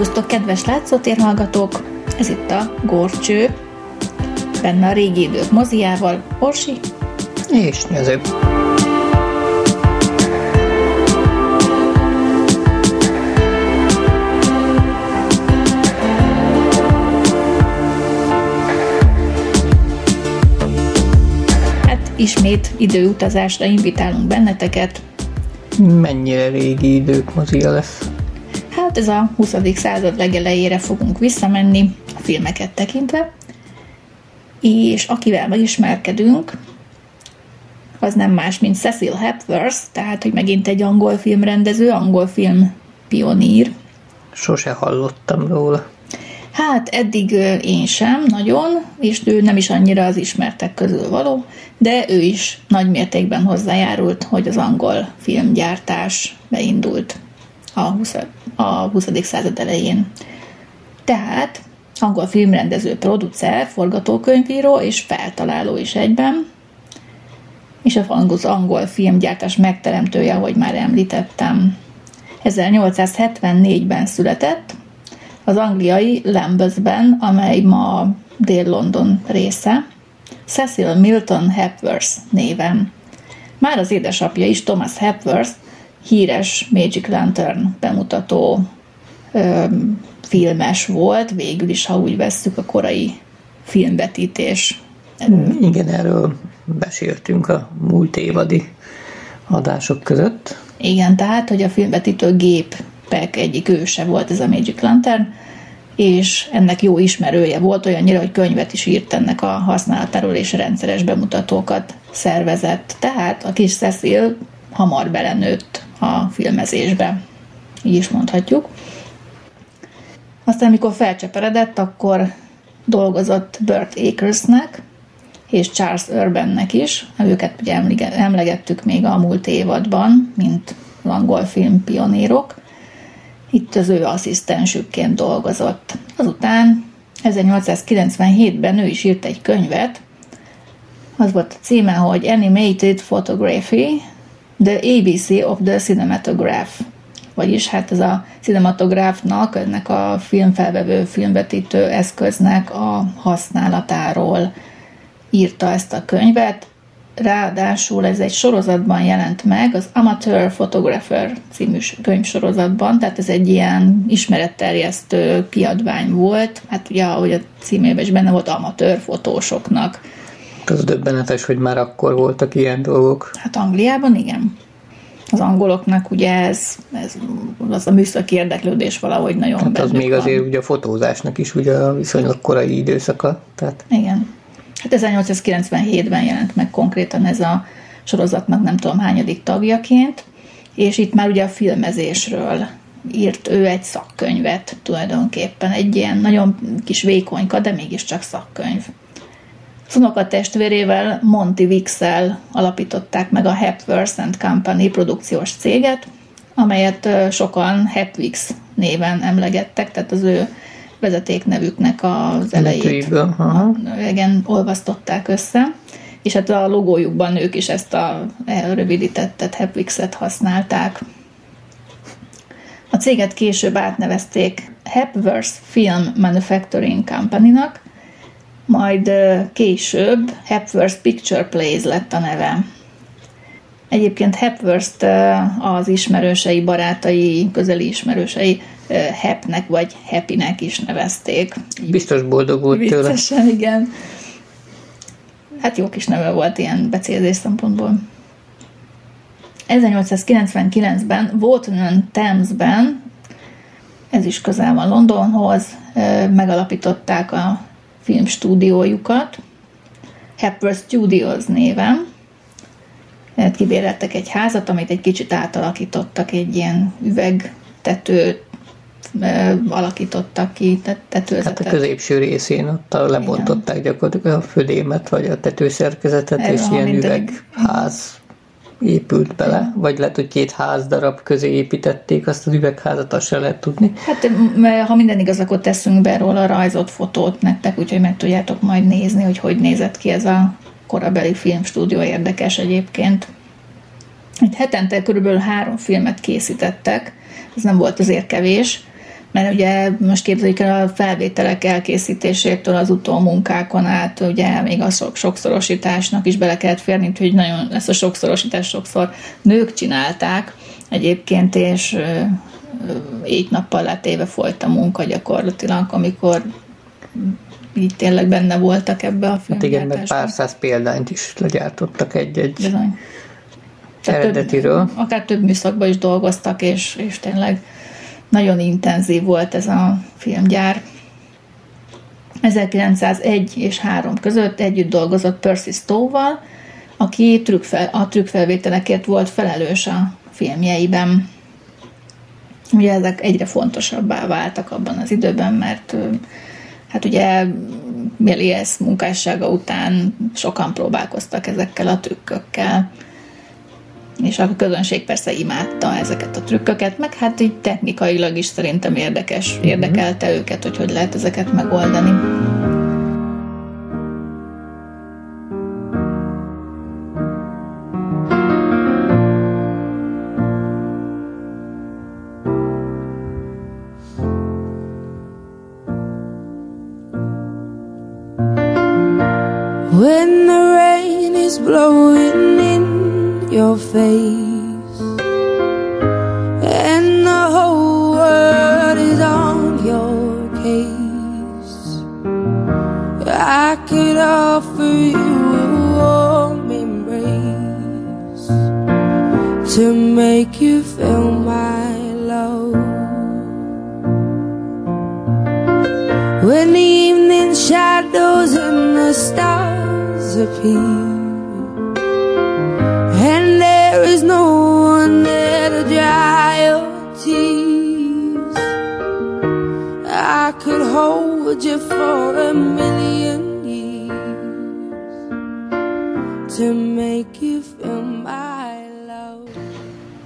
Szervusztok, kedves látszótérhallgatók! Ez itt a Gorcső, benne a régi idők moziával, Orsi és nyező. Hát ismét időutazásra invitálunk benneteket. Mennyire régi idők mozia lesz? Hát ez a 20. század legelejére fogunk visszamenni, a filmeket tekintve, és akivel megismerkedünk, az nem más, mint Cecil Hepworth, tehát, hogy megint egy angol filmrendező, angol film pionír. Sose hallottam róla. Hát eddig én sem nagyon, és ő nem is annyira az ismertek közül való, de ő is nagy mértékben hozzájárult, hogy az angol filmgyártás beindult a 20. A 20. század elején. Tehát angol filmrendező, producer, forgatókönyvíró és feltaláló is egyben, és az angol filmgyártás megteremtője, ahogy már említettem. 1874-ben született, az angliai Lambethben, amely ma Dél-London része, Cecil Milton Hepworth néven. Már az édesapja is, Thomas Hepworth, híres Magic Lantern bemutató ö, filmes volt, végül is, ha úgy vesszük, a korai filmvetítés. Igen, erről beséltünk a múlt évadi adások között. Igen, tehát, hogy a filmvetítő gépek egyik őse volt ez a Magic Lantern, és ennek jó ismerője volt, olyannyira, hogy könyvet is írt ennek a használatáról, és rendszeres bemutatókat szervezett. Tehát a kis Cecil hamar belenőtt a filmezésbe, így is mondhatjuk. Aztán, amikor felcseperedett, akkor dolgozott Burt Akersnek, és Charles Urbannek is. Őket ugye emlegettük még a múlt évadban, mint angol film pionírok. Itt az ő asszisztensükként dolgozott. Azután 1897-ben ő is írt egy könyvet, az volt a címe, hogy Animated Photography, The ABC of the Cinematograph. Vagyis hát ez a cinematográfnak, ennek a filmfelvevő, filmvetítő eszköznek a használatáról írta ezt a könyvet, ráadásul ez egy sorozatban jelent meg, az Amateur Photographer című könyvsorozatban, tehát ez egy ilyen ismeretterjesztő kiadvány volt, hát ugye, ahogy a címében is benne volt, amatőr fotósoknak. Az döbbenetes, hogy már akkor voltak ilyen dolgok. Hát Angliában igen. Az angoloknak ugye ez, ez az a műszaki érdeklődés valahogy nagyon hát az még van. azért ugye a fotózásnak is ugye a viszonylag korai időszaka. Tehát... Igen. Hát 1897-ben jelent meg konkrétan ez a sorozatnak nem tudom hányadik tagjaként, és itt már ugye a filmezésről írt ő egy szakkönyvet tulajdonképpen, egy ilyen nagyon kis vékonyka, de mégiscsak szakkönyv. Szunoka testvérével Monty Wixel alapították meg a Hepworth and Company produkciós céget, amelyet sokan Hepwix néven emlegettek, tehát az ő vezetéknevüknek az elejét. Igen, olvasztották össze. És hát a logójukban ők is ezt a rövidítettet, Hepwix-et használták. A céget később átnevezték Hepworth Film Manufacturing Company-nak, majd később Hepworth Picture Plays lett a neve. Egyébként Hepworth az ismerősei, barátai, közeli ismerősei Hepnek vagy Happynek is nevezték. Biztos boldog volt tőle. Viccesen, igen. Hát jó kis neve volt ilyen becélzés szempontból. 1899-ben Walton Thamesben, ez is közel van Londonhoz, megalapították a filmstúdiójukat, Hepworth Studios néven, hát kibérlettek egy házat, amit egy kicsit átalakítottak, egy ilyen üvegtetőt alakítottak ki, tetőzetet. Hát a középső részén ott lebontották Igen. gyakorlatilag a födémet, vagy a tetőszerkezetet, Erről, és ilyen üvegház épült bele, vagy lehet, hogy két ház darab közé építették azt az üvegházat, azt se lehet tudni. Hát ha minden igaz, akkor teszünk be róla rajzott fotót nektek, úgyhogy meg tudjátok majd nézni, hogy hogy nézett ki ez a korabeli filmstúdió, érdekes egyébként. Egy hetente körülbelül három filmet készítettek, ez nem volt azért kevés, mert ugye most képzeljük el a felvételek elkészítésétől az utómunkákon át, ugye még a sok sokszorosításnak is bele kellett férni, úgyhogy nagyon ezt a sokszorosítást sokszor nők csinálták egyébként, és így nappal letéve folyt a munka gyakorlatilag, amikor így tényleg benne voltak ebbe a filmgyártásba. Hát igen, meg pár száz példányt is legyártottak egy-egy Bizony. eredetiről. Több, akár több műszakban is dolgoztak, és, és tényleg nagyon intenzív volt ez a filmgyár. 1901 és 3 között együtt dolgozott Percy Stowe-val, aki trükkfel, a trükkfelvételekért volt felelős a filmjeiben. Ugye ezek egyre fontosabbá váltak abban az időben, mert hát ugye Méliès munkássága után sokan próbálkoztak ezekkel a trükkökkel, és a közönség persze imádta ezeket a trükköket, meg hát így technikailag is szerintem érdekes, mhm. érdekelte őket, hogy hogy lehet ezeket megoldani. When the rain is blowing in your face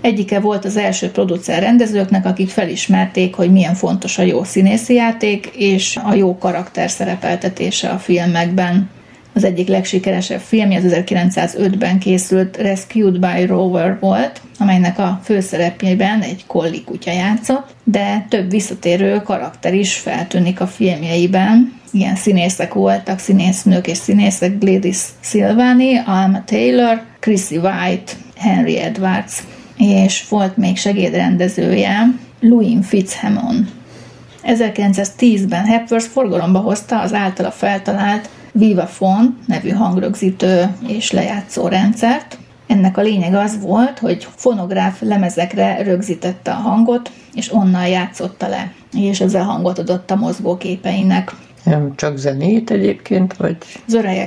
Egyike volt az első producer rendezőknek, akik felismerték, hogy milyen fontos a jó színészi játék és a jó karakter szerepeltetése a filmekben. Az egyik legsikeresebb filmje az 1905-ben készült Rescued by Rover volt, amelynek a főszerepjében egy kolli kutya játszott, de több visszatérő karakter is feltűnik a filmjeiben. Ilyen színészek voltak, színésznők és színészek, Gladys Silvani, Alma Taylor, Chrissy White, Henry Edwards, és volt még segédrendezője, Louis Fitzhamon. 1910-ben Hepworth forgalomba hozta az általa feltalált Vivafon nevű hangrögzítő és lejátszó rendszert. Ennek a lényeg az volt, hogy fonográf lemezekre rögzítette a hangot, és onnan játszotta le, és ezzel hangot adott a mozgóképeinek. Nem csak zenét egyébként, vagy,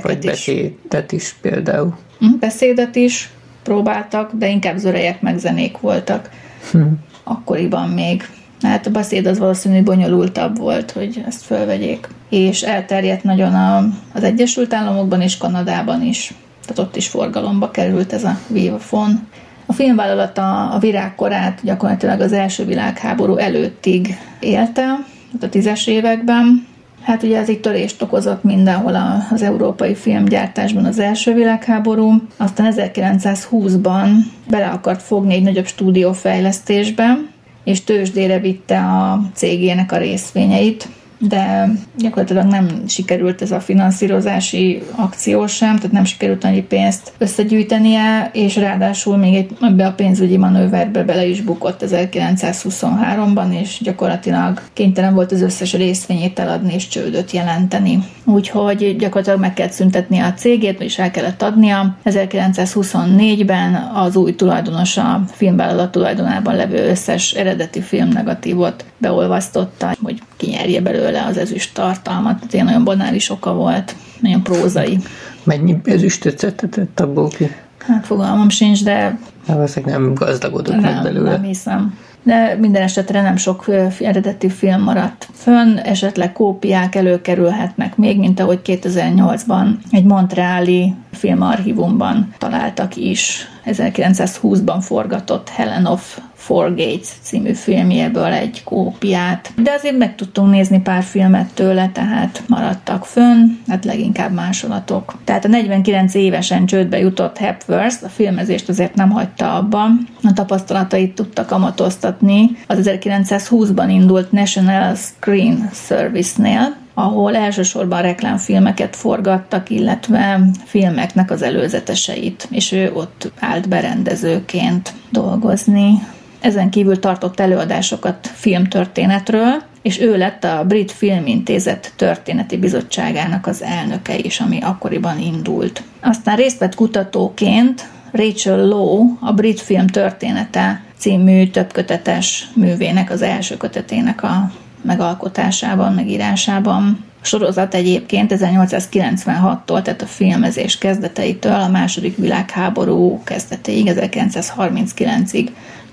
vagy beszédet is. is például? Hm, beszédet is próbáltak, de inkább zörejek meg zenék voltak. Hm. Akkoriban még. Hát a beszéd az valószínűleg bonyolultabb volt, hogy ezt fölvegyék. És elterjedt nagyon a, az Egyesült Államokban és Kanadában is. Tehát ott is forgalomba került ez a Vivafon. A filmvállalat a, a virágkorát gyakorlatilag az első világháború előttig élte, tehát a tízes években. Hát ugye ez itt törést okozott mindenhol az európai filmgyártásban az első világháború. Aztán 1920-ban bele akart fogni egy nagyobb stúdiófejlesztésbe, és tőzsdére vitte a cégének a részvényeit, de gyakorlatilag nem sikerült ez a finanszírozási akció sem, tehát nem sikerült annyi pénzt összegyűjtenie, és ráadásul még egy, ebbe a pénzügyi manőverbe bele is bukott 1923-ban, és gyakorlatilag kénytelen volt az összes részvényét eladni és csődöt jelenteni. Úgyhogy gyakorlatilag meg kellett szüntetni a cégét, és el kellett adnia. 1924-ben az új tulajdonos a filmvállalat tulajdonában levő összes eredeti filmnegatívot beolvasztotta, hogy kinyerje belőle az ezüst tartalmat. Tehát ilyen nagyon banális oka volt, nagyon prózai. Mennyi ezüstöt szedtetett abból ki? Hát fogalmam sincs, de... Hát nem gazdagodott nem, meg belőle. Nem hiszem de minden esetre nem sok eredeti film maradt fönn, esetleg kópiák előkerülhetnek még, mint ahogy 2008-ban egy montreali filmarchívumban találtak is 1920-ban forgatott Helen of Four Gates című filmjéből egy kópiát. De azért meg tudtunk nézni pár filmet tőle, tehát maradtak fönn, hát leginkább másolatok. Tehát a 49 évesen csődbe jutott Hepworth a filmezést azért nem hagyta abban. A tapasztalatait tudta kamatoztatni az 1920-ban indult National Screen Service-nél, ahol elsősorban reklámfilmeket forgattak, illetve filmeknek az előzeteseit, és ő ott állt berendezőként dolgozni. Ezen kívül tartott előadásokat filmtörténetről, és ő lett a Brit Filmintézet Történeti Bizottságának az elnöke is, ami akkoriban indult. Aztán részt vett kutatóként Rachel Lowe a Brit Film Története című többkötetes művének, az első kötetének a megalkotásában, megírásában. A sorozat egyébként 1896-tól, tehát a filmezés kezdeteitől a második világháború kezdetéig, 1939-ig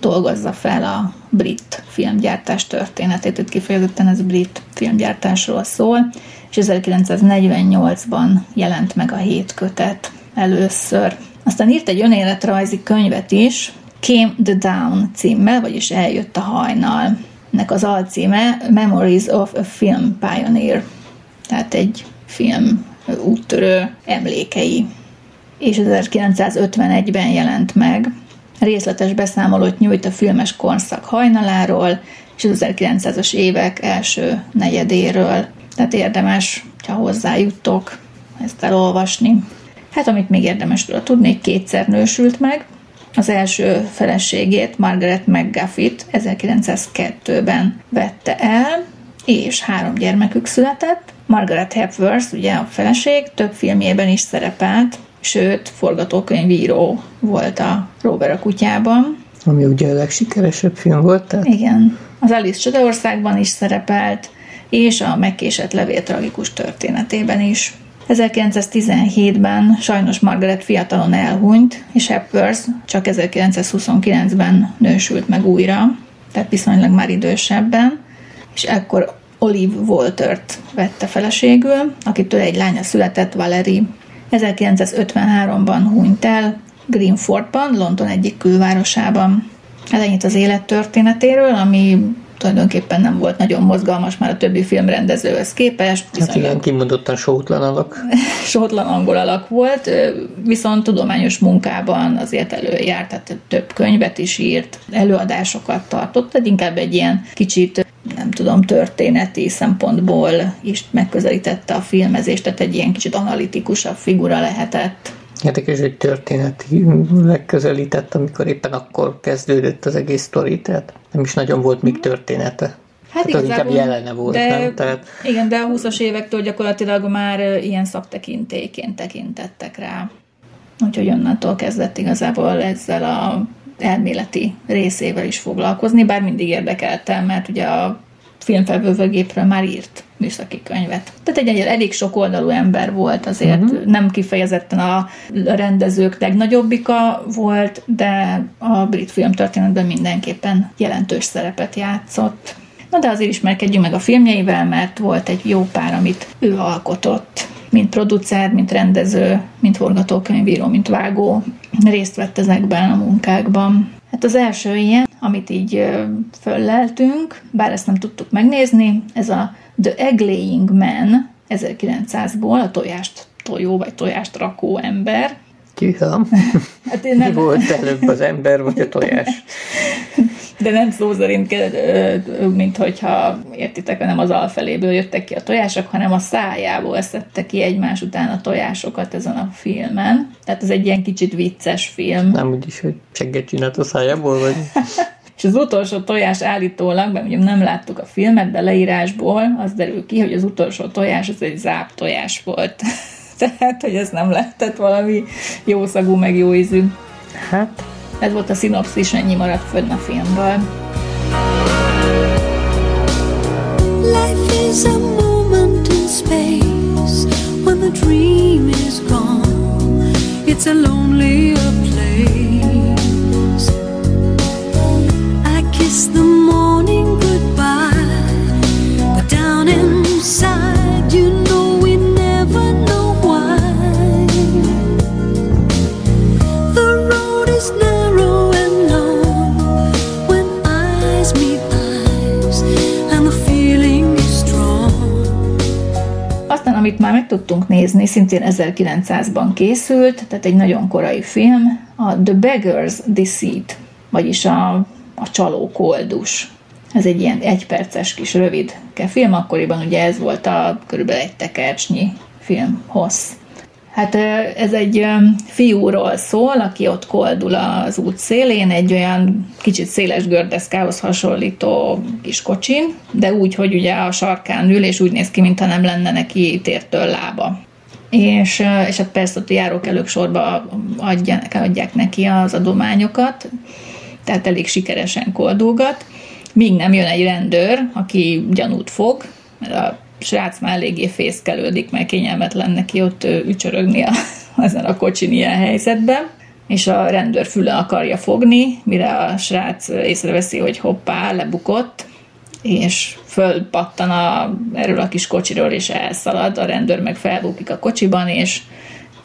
dolgozza fel a brit filmgyártás történetét, itt kifejezetten ez brit filmgyártásról szól, és 1948-ban jelent meg a hét kötet először. Aztán írt egy önéletrajzi könyvet is, Came the Down címmel, vagyis Eljött a hajnal. Ennek az alcíme Memories of a Film Pioneer, tehát egy film úttörő emlékei. És 1951-ben jelent meg. Részletes beszámolót nyújt a filmes korszak hajnaláról, és az 1900-as évek első negyedéről. Tehát érdemes, ha hozzájuttok, ezt elolvasni. Hát amit még érdemes róla tudni, kétszer nősült meg, az első feleségét, Margaret McGuffit 1902-ben vette el, és három gyermekük született. Margaret Hepworth, ugye a feleség, több filmjében is szerepelt, sőt, forgatókönyvíró volt a Robert a kutyában. Ami ugye a legsikeresebb film volt, tehát? Igen. Az Alice Csodaországban is szerepelt, és a megkésett levél tragikus történetében is. 1917-ben sajnos Margaret fiatalon elhunyt, és Hepworth csak 1929-ben nősült meg újra, tehát viszonylag már idősebben, és ekkor Olive Waltert vette feleségül, akitől egy lánya született, Valerie. 1953-ban hunyt el Greenfordban, London egyik külvárosában. Ez ennyit az élettörténetéről, ami tulajdonképpen nem volt nagyon mozgalmas már a többi filmrendezőhöz képest. Hát igen, kimondottan sótlan alak. sótlan angol alak volt, viszont tudományos munkában azért előjárt, tehát több könyvet is írt, előadásokat tartott, tehát inkább egy ilyen kicsit nem tudom, történeti szempontból is megközelítette a filmezést, tehát egy ilyen kicsit analitikusabb figura lehetett. Érdekes, hogy történeti megközelített, amikor éppen akkor kezdődött az egész sztori, tehát nem is nagyon volt még története. Hát, hát inkább jelene volt, de, nem? Tehát... Igen, de a 20-as évektől gyakorlatilag már ilyen szaktekintéként tekintettek rá. Úgyhogy onnantól kezdett igazából ezzel a elméleti részével is foglalkozni, bár mindig érdekeltem, mert ugye a filmfelvővőgépről már írt műszaki könyvet. Tehát egy, egy elég sok oldalú ember volt azért, uh-huh. nem kifejezetten a rendezők legnagyobbika volt, de a brit filmtörténetben mindenképpen jelentős szerepet játszott. Na de azért ismerkedjünk meg a filmjeivel, mert volt egy jó pár, amit ő alkotott mint producer, mint rendező, mint forgatókönyvíró, mint vágó részt vett ezekben a munkákban. Hát az első ilyen, amit így fölleltünk, bár ezt nem tudtuk megnézni, ez a The Egg Laying Man 1900-ból, a tojást tojó vagy tojást rakó ember. Tűha. Hát én nem... Mi volt előbb az ember vagy a tojás? De nem szó szerint, mint hogyha értitek, nem az alfeléből jöttek ki a tojások, hanem a szájából szedte ki egymás után a tojásokat ezen a filmen. Tehát ez egy ilyen kicsit vicces film. Nem úgyis, hogy segget csinált a szájából, vagy? És az utolsó tojás állítólag, mert ugye nem láttuk a filmet, de leírásból az derül ki, hogy az utolsó tojás az egy záp tojás volt. Tehát, hogy ez nem lehetett valami jó szagú, meg jó ízű. Hát, ez volt a szinopszis, ennyi maradt fönn a filmből. Life is a moment in space When the dream is gone It's a lonely amit már meg tudtunk nézni, szintén 1900-ban készült, tehát egy nagyon korai film, a The Beggar's Deceit, vagyis a, a csaló koldus. Ez egy ilyen egyperces kis rövid film, akkoriban ugye ez volt a körülbelül egy tekercsnyi film hossz. Hát ez egy fiúról szól, aki ott koldul az út szélén, egy olyan kicsit széles gördeszkához hasonlító kis kocsin, de úgy, hogy ugye a sarkán ül, és úgy néz ki, mintha nem lenne neki tértől lába. És, és hát persze ott a járókelők sorba adják, adják neki az adományokat, tehát elég sikeresen koldulgat, míg nem jön egy rendőr, aki gyanút fog, mert a srác már eléggé fészkelődik, mert kényelmetlen neki ott ücsörögni a, ezen a kocsin ilyen helyzetben, és a rendőr füle akarja fogni, mire a srác észreveszi, hogy hoppá, lebukott, és fölpattan a, erről a kis kocsiról, és elszalad, a rendőr meg felbukik a kocsiban, és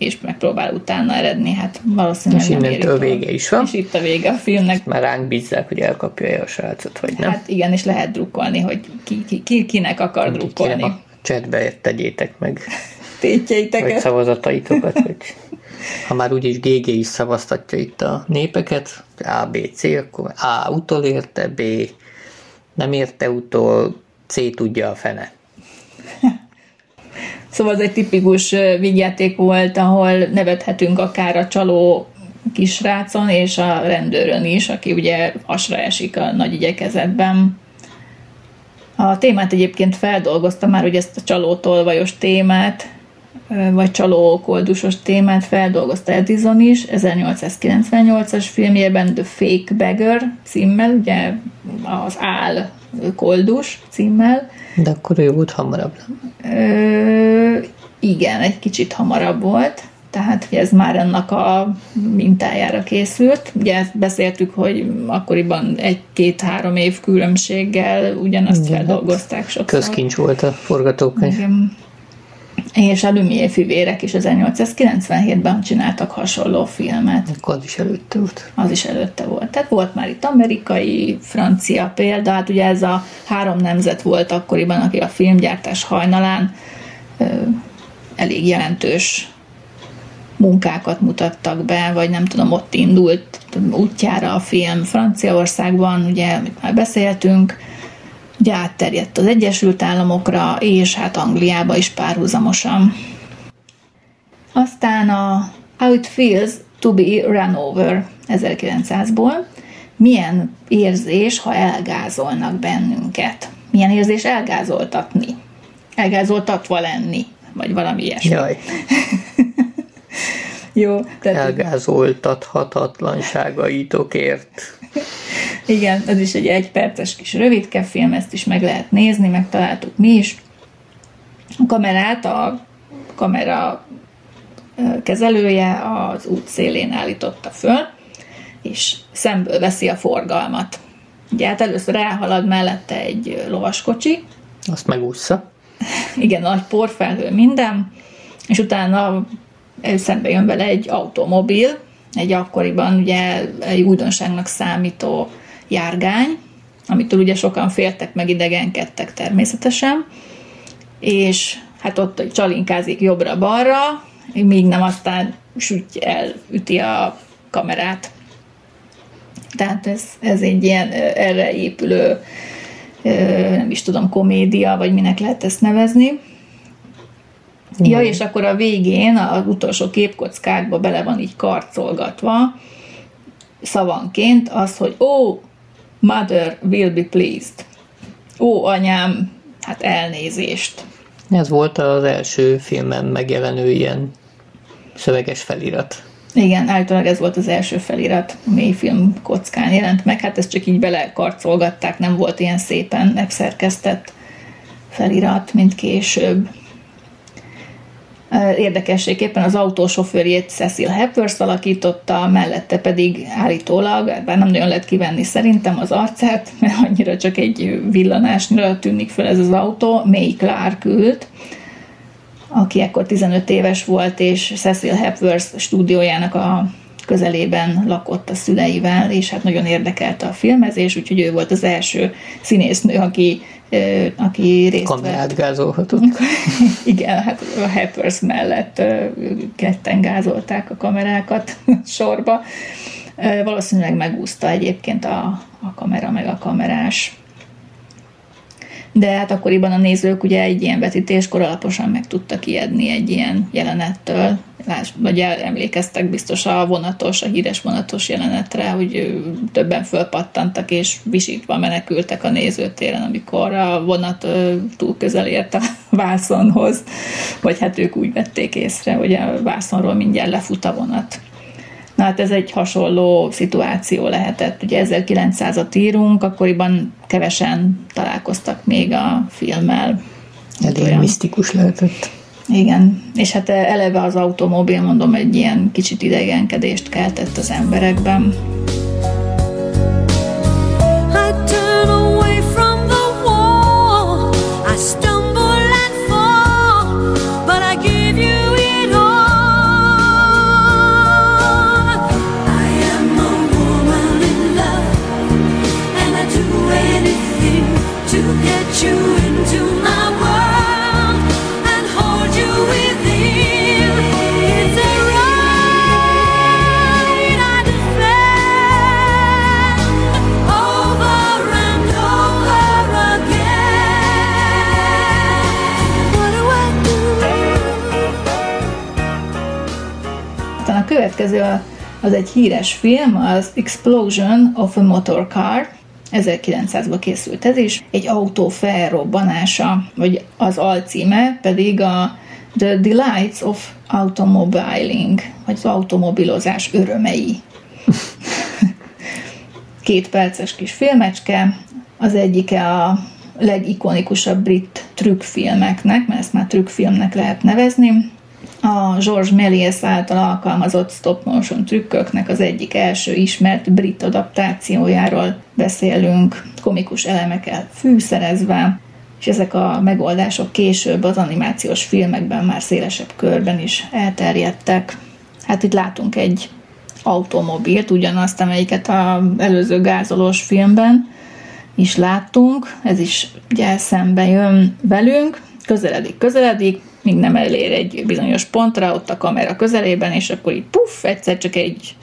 és megpróbál utána eredni, hát valószínűleg és nem érik vége is van. És itt a vége a filmnek. Ezt már ránk bízzák, hogy elkapja a srácot, vagy nem. Hát igen, és lehet drukkolni, hogy ki, ki, ki kinek akar drukkolni. Kérem, a chatbe tegyétek meg tétjeiteket. Vagy szavazataitokat, hogy ha már úgyis GG is szavaztatja itt a népeket, A, B, C, akkor A utol érte, B nem érte utol, C tudja a fene. Szóval ez egy tipikus vígjáték volt, ahol nevethetünk akár a csaló kisrácon és a rendőrön is, aki ugye asra esik a nagy igyekezetben. A témát egyébként feldolgozta már, hogy ezt a csalótolvajos témát, vagy csalókoldusos témát feldolgozta Edison is 1898-as filmjében The Fake Beggar címmel, ugye az áll koldus címmel. De akkor ő volt hamarabb, Ö, igen, egy kicsit hamarabb volt, tehát hogy ez már ennek a mintájára készült. Ugye beszéltük, hogy akkoriban egy-két-három év különbséggel ugyanazt igen, feldolgozták sokszor. Közkincs volt a forgatókönyv. Igen és a Lumière fivérek is 1897-ben csináltak hasonló filmet. Akkor az is előtte volt. Az is előtte volt. Tehát volt már itt amerikai, francia példa, hát ugye ez a három nemzet volt akkoriban, aki a filmgyártás hajnalán ö, elég jelentős munkákat mutattak be, vagy nem tudom, ott indult útjára a film Franciaországban, ugye, amit már beszéltünk, ugye átterjedt az Egyesült Államokra, és hát Angliába is párhuzamosan. Aztán a How It Feels to be Run Over 1900-ból. Milyen érzés, ha elgázolnak bennünket? Milyen érzés elgázoltatni? Elgázoltatva lenni? Vagy valami ilyesmi. Jaj. Jó. Tehát... Elgázoltathatatlanságaitokért. Igen, ez is egy egyperces kis rövidke film, ezt is meg lehet nézni, megtaláltuk mi is. A kamerát a kamera kezelője az út szélén állította föl, és szemből veszi a forgalmat. Ugye hát először elhalad mellette egy lovaskocsi. Azt megúszza. Igen, nagy porfelhő minden, és utána szembe jön vele egy automobil, egy akkoriban ugye egy újdonságnak számító járgány, amitől ugye sokan féltek, meg idegenkedtek természetesen, és hát ott csalinkázik jobbra-balra, míg nem aztán süt elüti a kamerát. Tehát ez, ez egy ilyen erre épülő, nem is tudom, komédia, vagy minek lehet ezt nevezni. Ja, és akkor a végén az utolsó képkockákba bele van így karcolgatva, szavanként az, hogy ó, oh, mother will be pleased. Ó, anyám, hát elnézést. Ez volt az első filmen megjelenő ilyen szöveges felirat. Igen, állítólag ez volt az első felirat, a mélyfilm kockán jelent meg, hát ezt csak így belekarcolgatták, nem volt ilyen szépen megszerkesztett felirat, mint később. Érdekességképpen az autósofőrjét Cecil Hepworth alakította, mellette pedig állítólag, bár nem nagyon lehet kivenni szerintem az arcát, mert annyira csak egy villanásnyira tűnik fel ez az autó, May Clark ült, aki ekkor 15 éves volt, és Cecil Hepworth stúdiójának a közelében lakott a szüleivel, és hát nagyon érdekelte a filmezés, úgyhogy ő volt az első színésznő, aki, aki részt Kamerát vett. gázolhatott. Igen, hát a Happers mellett ketten gázolták a kamerákat sorba. Valószínűleg megúszta egyébként a, a kamera meg a kamerás de hát akkoriban a nézők ugye egy ilyen vetítéskor alaposan meg tudtak ijedni egy ilyen jelenettől, vagy emlékeztek biztos a vonatos, a híres vonatos jelenetre, hogy többen fölpattantak és visítva menekültek a nézőtéren, amikor a vonat túl közel ért a vászonhoz, vagy hát ők úgy vették észre, hogy a vászonról mindjárt lefut a vonat. Na hát ez egy hasonló szituáció lehetett. Ugye 1900-at írunk, akkoriban kevesen találkoztak még a filmmel. Elég olyan. misztikus lehetett. Igen, és hát eleve az automobil, mondom, egy ilyen kicsit idegenkedést keltett az emberekben. Következő az egy híres film, az Explosion of a Motor Car, 1900-ban készült ez is, egy autó felrobbanása, vagy az alcíme pedig a The Delights of Automobiling, vagy az automobilozás örömei. Két perces kis filmecske, az egyike a legikonikusabb brit trükkfilmeknek, mert ezt már trükkfilmnek lehet nevezni, a George Méliès által alkalmazott stop motion trükköknek az egyik első ismert brit adaptációjáról beszélünk, komikus elemekkel fűszerezve, és ezek a megoldások később az animációs filmekben már szélesebb körben is elterjedtek. Hát itt látunk egy automobilt, ugyanazt, amelyiket az előző gázolós filmben is láttunk, ez is ugye szembe jön velünk, közeledik, közeledik, míg nem elér egy bizonyos pontra, ott a kamera közelében, és akkor így puff, egyszer csak egy,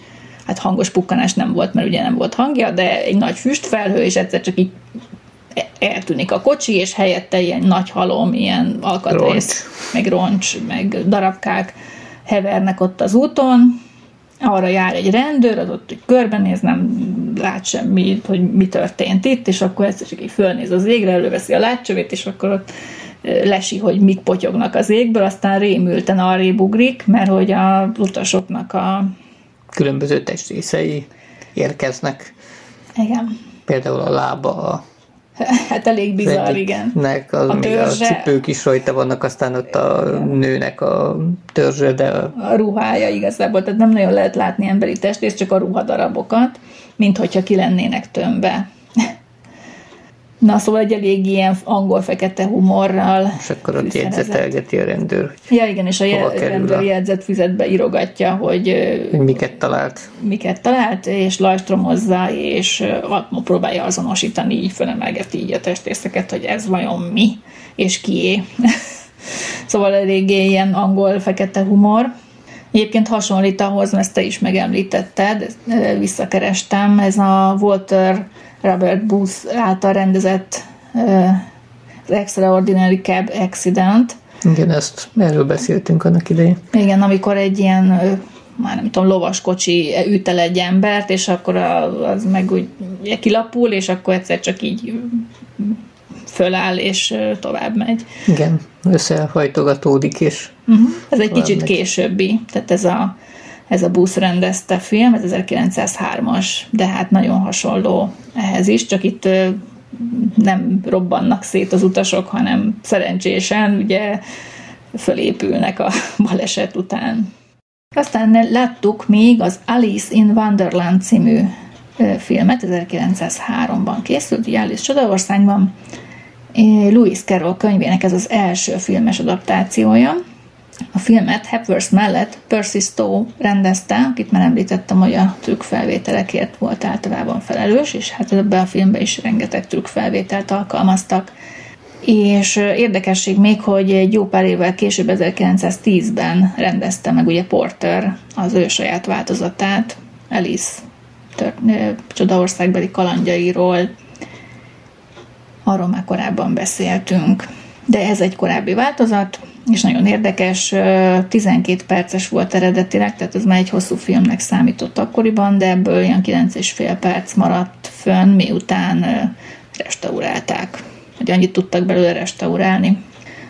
hát hangos pukkanás nem volt, mert ugye nem volt hangja, de egy nagy füstfelhő, és egyszer csak így eltűnik a kocsi, és helyette ilyen nagy halom, ilyen alkatrész, roncs. meg roncs, meg darabkák hevernek ott az úton, arra jár egy rendőr, az ott hogy körbenéz, nem lát semmit, hogy mi történt itt, és akkor egyszer csak így fölnéz az égre, előveszi a látcsövét, és akkor ott lesi, hogy mik potyognak az égből, aztán rémülten arrébb ugrik, mert hogy a utasoknak a különböző testrészei érkeznek. Igen. Például a lába, a Hát elég bizarr, igen. Nek az, a, törzse, a cipők is rajta vannak, aztán ott a nőnek a törzse, de... A... a ruhája igazából, tehát nem nagyon lehet látni emberi testét, csak a ruhadarabokat, mint hogyha ki lennének tömbe. Na, szóval egy elég ilyen angol-fekete humorral. És akkor ott jegyzetelgeti a rendőr. Ja, igen, és a rendőr jegyzet füzetbe írogatja, hogy, miket talált. Miket talált, és lajstromozza, és próbálja azonosítani, így fölemelgeti így a testészeket, hogy ez vajon mi, és kié. szóval eléggé ilyen angol-fekete humor. Egyébként hasonlít ahhoz, mert ezt te is megemlítetted, visszakerestem, ez a Walter Robert Booth által rendezett az Extraordinary Cab Accident. Igen, ezt erről beszéltünk annak idején. Igen, amikor egy ilyen már nem tudom, lovaskocsi üt el egy embert, és akkor az meg úgy kilapul, és akkor egyszer csak így föláll, és tovább megy. Igen, összehajtogatódik, és... Uh-huh. Ez egy kicsit megy. későbbi, tehát ez a ez a busz rendezte film, ez 1903-as, de hát nagyon hasonló ehhez is, csak itt nem robbannak szét az utasok, hanem szerencsésen ugye fölépülnek a baleset után. Aztán láttuk még az Alice in Wonderland című filmet, 1903-ban készült, ugye Alice Csodaországban. Louis Carroll könyvének ez az első filmes adaptációja, A filmet Hepworth mellett Percy Stowe rendezte, akit már említettem, hogy a trükkfelvételekért volt általában felelős, és hát ebben a filmben is rengeteg trükkfelvételt alkalmaztak. És érdekesség még, hogy egy jó pár évvel később, 1910-ben rendezte meg ugye Porter az ő saját változatát, Alice tört, Csodaországbeli kalandjairól. Arról már korábban beszéltünk. De ez egy korábbi változat, és nagyon érdekes, 12 perces volt eredetileg, tehát ez már egy hosszú filmnek számított akkoriban, de ebből olyan 9,5 perc maradt fönn, miután restaurálták, hogy annyit tudtak belőle restaurálni.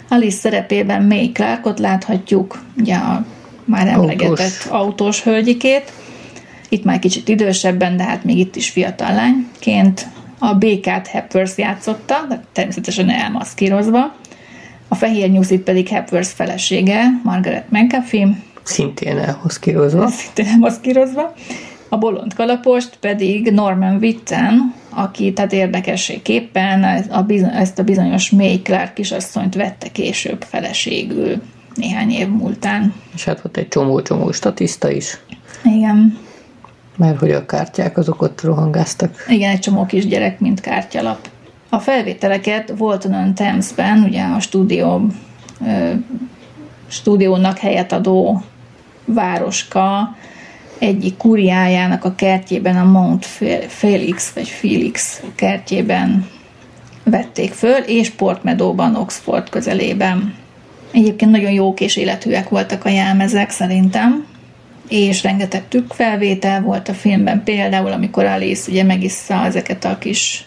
Alice szerepében May Clarkot láthatjuk, ugye a már emlegetett autós, autós hölgyikét, itt már kicsit idősebben, de hát még itt is fiatal lányként. A békát Hepworth játszotta, de természetesen elmaszkírozva. A fehér nyuszit pedig Hepworth felesége, Margaret McAfee. Szintén elmaszkírozva. Szintén elmaszkírozva. A bolond kalapost pedig Norman Witten, aki tehát érdekességképpen a bizony, ezt a bizonyos May Clark kisasszonyt vette később feleségül néhány év múltán. És hát ott egy csomó-csomó statiszta is. Igen. Mert hogy a kártyák azok ott rohangáztak. Igen, egy csomó kisgyerek, mint kártyalap. A felvételeket Walton on Thames-ben, ugye a stúdió, stúdiónak helyet adó városka egyik kuriájának a kertjében, a Mount Felix vagy Felix kertjében vették föl, és Port Meadowban, Oxford közelében. Egyébként nagyon jók és életűek voltak a jelmezek szerintem, és rengeteg felvétel volt a filmben, például amikor Alice ugye megissza ezeket a kis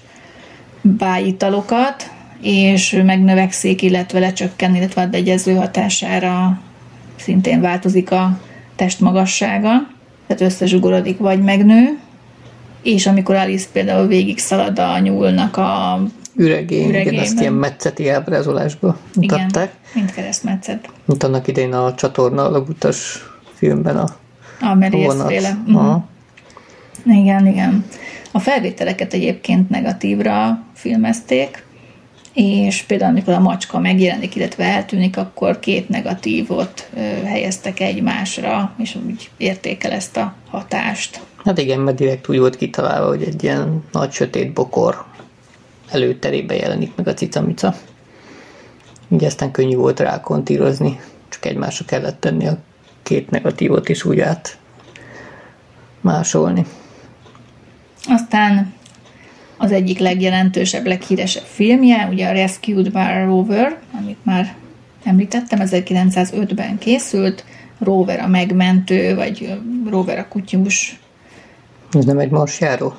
bájitalokat, és megnövekszik, illetve lecsökken, illetve a begyező hatására szintén változik a testmagassága, tehát összezsugorodik vagy megnő, és amikor Alice például végig szalad a nyúlnak a üregén, üregében. igen, azt ilyen metszeti ábrázolásba mutatták. Igen, mint keresztmetszet. Mint annak idején a csatorna alagutas filmben a a merészféle. Uh-huh. Igen, igen. A felvételeket egyébként negatívra filmezték, és például amikor a macska megjelenik, illetve eltűnik, akkor két negatívot helyeztek egymásra, és úgy értékel ezt a hatást. Hát igen, mert direkt úgy volt kitalálva, hogy egy ilyen nagy sötét bokor előterébe jelenik meg a cicamica. Így aztán könnyű volt rá kontírozni, csak egymásra kellett tenni a két negatívot is úgy át másolni. Aztán az egyik legjelentősebb, leghíresebb filmje, ugye a Rescued by Rover, amit már említettem, 1905-ben készült, Rover a megmentő, vagy Rover a kutyus. Ez nem egy marsjáró?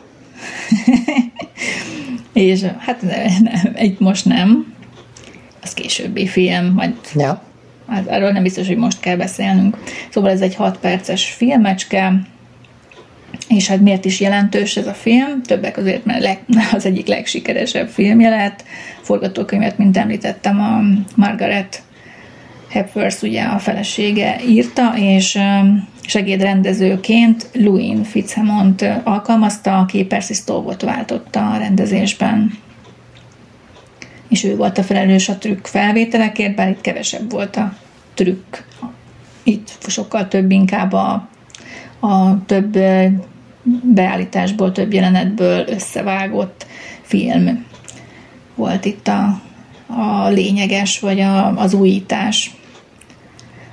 és hát nem, egy most nem. Az későbbi film, majd ja. hát arról nem biztos, hogy most kell beszélnünk. Szóval ez egy 6 perces filmecske, és hát miért is jelentős ez a film? Többek azért, mert az egyik legsikeresebb filmje lett. Forgatókönyvet, mint említettem, a Margaret Hepworth, ugye a felesége írta, és segédrendezőként Louis Fitzhamont alkalmazta, aki Percy Stowe-ot váltotta a rendezésben. És ő volt a felelős a trükk felvételekért, bár itt kevesebb volt a trükk. Itt sokkal több inkább a, a több beállításból, több jelenetből összevágott film volt itt a, a lényeges, vagy a, az újítás.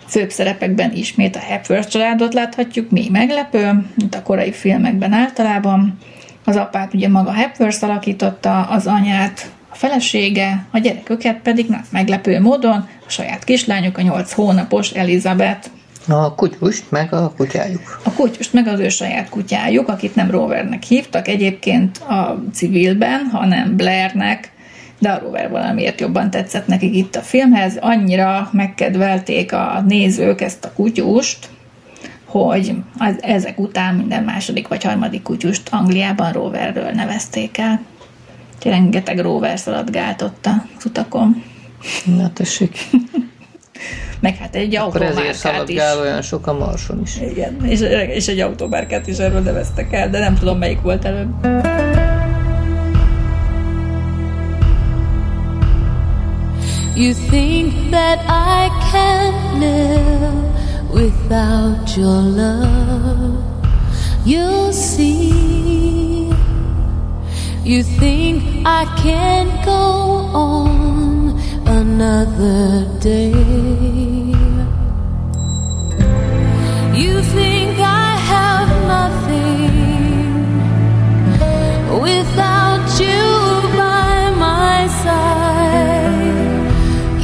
Főbb szerepekben ismét a Hepworth családot láthatjuk, mi meglepő, mint a korai filmekben általában. Az apát ugye maga Hepworth alakította, az anyát a felesége, a gyereköket pedig na, meglepő módon a saját kislányuk, a 8 hónapos Elizabeth. A kutyust, meg a kutyájuk. A kutyust, meg az ő saját kutyájuk, akit nem Rovernek hívtak egyébként a civilben, hanem Blairnek, de a Rover valamiért jobban tetszett nekik itt a filmhez. Annyira megkedvelték a nézők ezt a kutyust, hogy az, ezek után minden második vagy harmadik kutyust Angliában Roverről nevezték el. Rengeteg Rover szaladgált ott az utakon. Na tessék. meg hát egy autómárkát is. olyan sok a Marson is. Igen, és, és egy autómárkát is erről neveztek el, de nem tudom melyik volt előbb. You think that I can live without your love. You'll see. You think I can't go on another day. You think I have nothing without you by my side.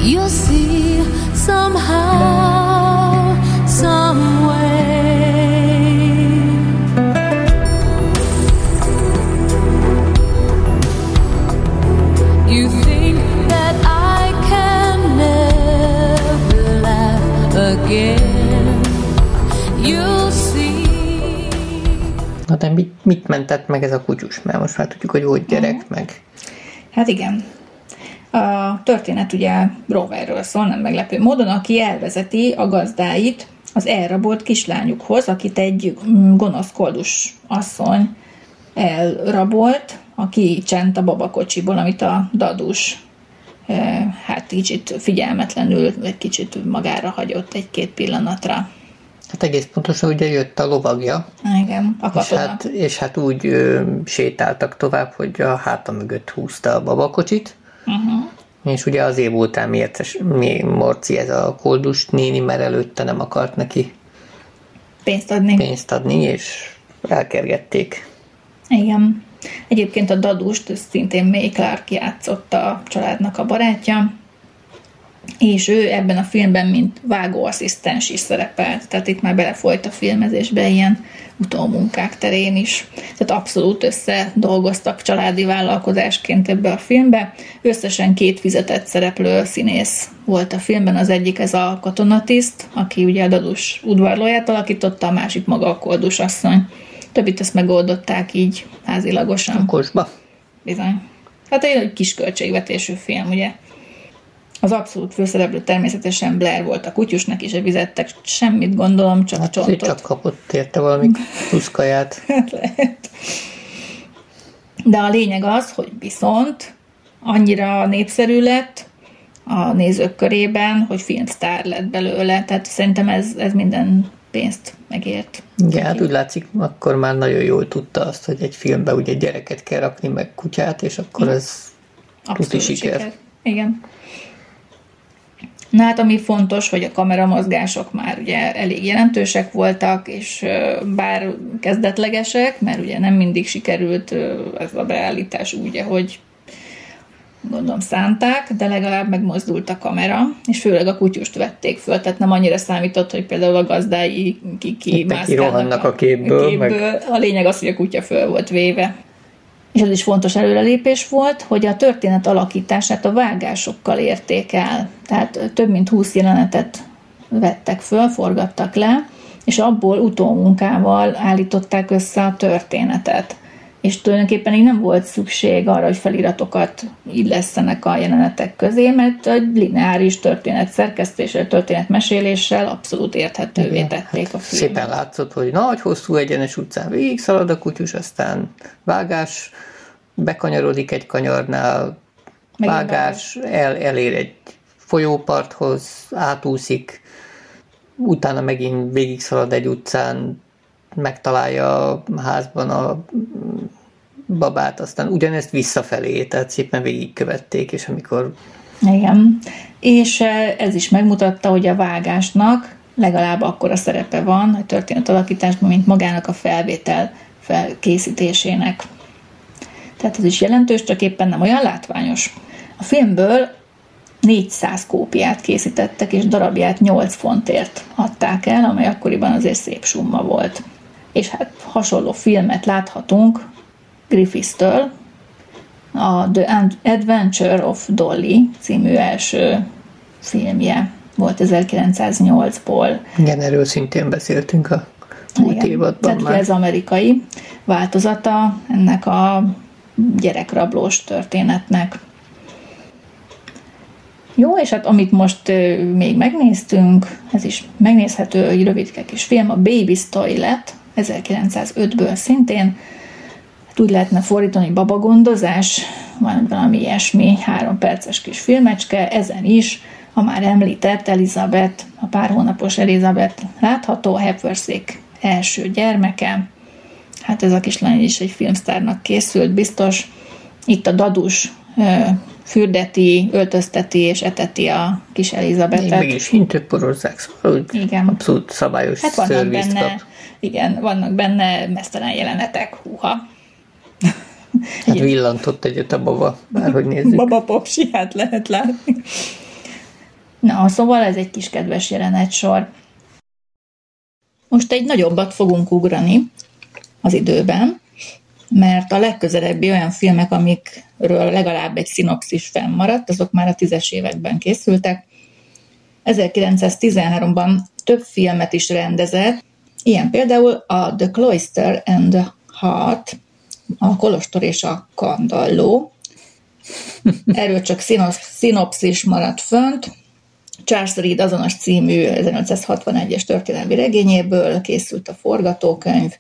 You'll see somehow, De mit, mit mentett meg ez a kutyus? Mert most már tudjuk, hogy volt gyerek, meg Hát igen. A történet ugye Roverről szól, nem meglepő módon, aki elvezeti a gazdáit az elrabolt kislányukhoz, akit egy gonosz koldus asszony elrabolt, aki csent a babakocsiból, amit a dadus eh, hát kicsit figyelmetlenül, egy kicsit magára hagyott egy-két pillanatra. Hát egész pontosan ugye jött a lovagja, Igen, a és katona. hát, és hát úgy ö, sétáltak tovább, hogy a háta mögött húzta a babakocsit, Uh-huh. és ugye azért voltál mérces, mi morci ez a koldus néni, mert előtte nem akart neki Pénzt adni. pénzt adni, és elkergették. Igen. Egyébként a dadust szintén May Clark játszotta a családnak a barátja, és ő ebben a filmben, mint vágóasszisztens is szerepelt, tehát itt már belefolyt a filmezésbe ilyen utómunkák terén is. Tehát abszolút összedolgoztak családi vállalkozásként ebbe a filmbe. Összesen két fizetett szereplő színész volt a filmben, az egyik ez a katonatiszt, aki ugye a dadus udvarlóját alakította, a másik maga a koldus asszony. Többit ezt megoldották így házilagosan. Kosba. Bizony. Hát egy kis költségvetésű film, ugye. Az abszolút főszereplő természetesen Blair volt a kutyusnak, és fizettek semmit, gondolom, csak Hát csontot. csak kapott érte valami plusz kaját. Hát lehet. De a lényeg az, hogy viszont annyira népszerű lett a nézők körében, hogy filmsztár lett belőle. Tehát szerintem ez, ez minden pénzt megért. Igen, hát úgy látszik, akkor már nagyon jól tudta azt, hogy egy filmbe ugye gyereket kell rakni, meg kutyát, és akkor ez tuti siker. Igen. Na hát ami fontos, hogy a kameramozgások már ugye elég jelentősek voltak, és bár kezdetlegesek, mert ugye nem mindig sikerült ez a beállítás úgy, ahogy gondolom szánták, de legalább megmozdult a kamera, és főleg a kutyust vették föl, tehát nem annyira számított, hogy például a gazdái ki, ki rohannak a képből, képből. A lényeg az, hogy a kutya föl volt véve. És ez is fontos előrelépés volt, hogy a történet alakítását a vágásokkal érték el. Tehát több mint 20 jelenetet vettek föl, forgattak le, és abból utómunkával állították össze a történetet. És tulajdonképpen így nem volt szükség arra, hogy feliratokat illesztenek a jelenetek közé, mert egy lineáris történet szerkesztéssel, történet meséléssel abszolút érthetővé tették a filmet. Szépen látszott, hogy nagy, hosszú egyenes utcán végig szalad a kutyus, aztán vágás, bekanyarodik egy kanyarnál, Megint vágás, el, elér egy folyóparthoz, átúszik, utána megint végig szalad egy utcán, megtalálja a házban a babát, aztán ugyanezt visszafelé, tehát szépen végigkövették, és amikor Igen. És eh, ez is megmutatta, hogy a vágásnak legalább akkora szerepe van a történet alakításban, mint magának a felvétel felkészítésének. Tehát ez is jelentős, csak éppen nem olyan látványos. A filmből 400 kópiát készítettek, és darabját 8 fontért adták el, amely akkoriban azért szép summa volt. És hát hasonló filmet láthatunk Griffiths-től, a The Adventure of Dolly című első filmje volt 1908-ból. igen, erről szintén beszéltünk a múlt Igen. évadban Tehát már. ez amerikai változata ennek a gyerekrablós történetnek. Jó, és hát amit most még megnéztünk, ez is megnézhető, egy rövidke kis film, a Baby's Toilet, 1905-ből szintén. Hát úgy lehetne fordítani, hogy babagondozás, van valami ilyesmi három perces kis filmecske, ezen is a már említett Elizabeth, a pár hónapos Elizabeth látható, Hepworthék első gyermeke. Hát ez a kislány is egy filmsztárnak készült, biztos. Itt a dadus fürdeti, öltözteti és eteti a kis Elizabetet. Mégis hintőporozzák, szóval úgy igen. abszolút szabályos hát vannak benne, kap. Igen, vannak benne mesztelen jelenetek, húha. Hát villantott egyet a baba, bárhogy nézzük. Baba popsi, hát lehet látni. Na, szóval ez egy kis kedves jelenet sor. Most egy nagyobbat fogunk ugrani az időben, mert a legközelebbi olyan filmek, amikről legalább egy szinopszis fennmaradt, azok már a tízes években készültek. 1913-ban több filmet is rendezett, ilyen például a The Cloister and the Heart, a Kolostor és a Kandalló. Erről csak szinopszis maradt fönt. Charles Reed azonos című 1861-es történelmi regényéből készült a forgatókönyv,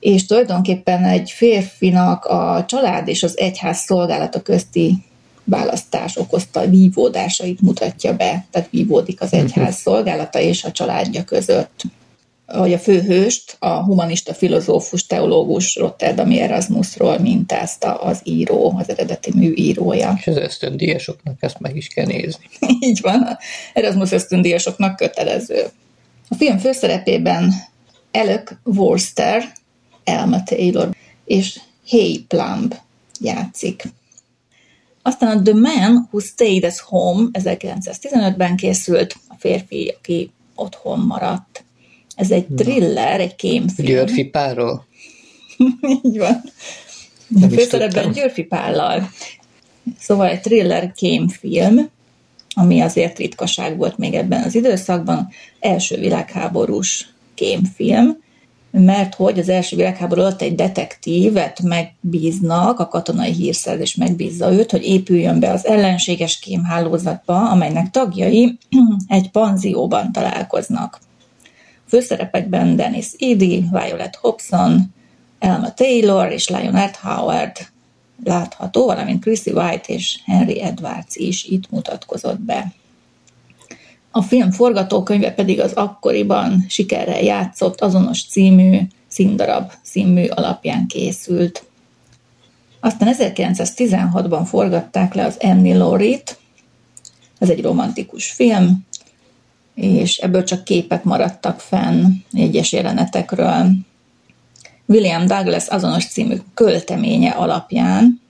és tulajdonképpen egy férfinak a család és az egyház szolgálata közti választás okozta vívódásait mutatja be, tehát vívódik az egyház szolgálata és a családja között. Hogy a főhőst, a humanista filozófus, teológus Rotterdami Erasmusról mintázta az író, az eredeti mű írója. És az ösztöndíjasoknak ezt meg is kell nézni. Így van, Erasmus ösztöndíjasoknak kötelező. A film főszerepében Alec Worcester, Elma Taylor és Hay Plumb játszik. Aztán a The Man Who Stayed at Home 1915-ben készült, a férfi, aki otthon maradt. Ez egy thriller, egy kémfilm. Györfi Párról? Így van. Nem Főszerepben Györfi Pállal. Szóval egy thriller kémfilm, ami azért ritkaság volt még ebben az időszakban, első világháborús kémfilm, mert hogy az első világháború alatt egy detektívet megbíznak, a katonai hírszerzés megbízza őt, hogy épüljön be az ellenséges kémhálózatba, amelynek tagjai egy panzióban találkoznak. Főszerepekben Dennis Eady, Violet Hobson, Elma Taylor és Lionel Howard látható, valamint Chrissy White és Henry Edwards is itt mutatkozott be. A film forgatókönyve pedig az akkoriban sikerrel játszott azonos című színdarab színmű alapján készült. Aztán 1916-ban forgatták le az Annie Laurie-t, ez egy romantikus film, és ebből csak képek maradtak fenn egyes jelenetekről. William Douglas azonos című költeménye alapján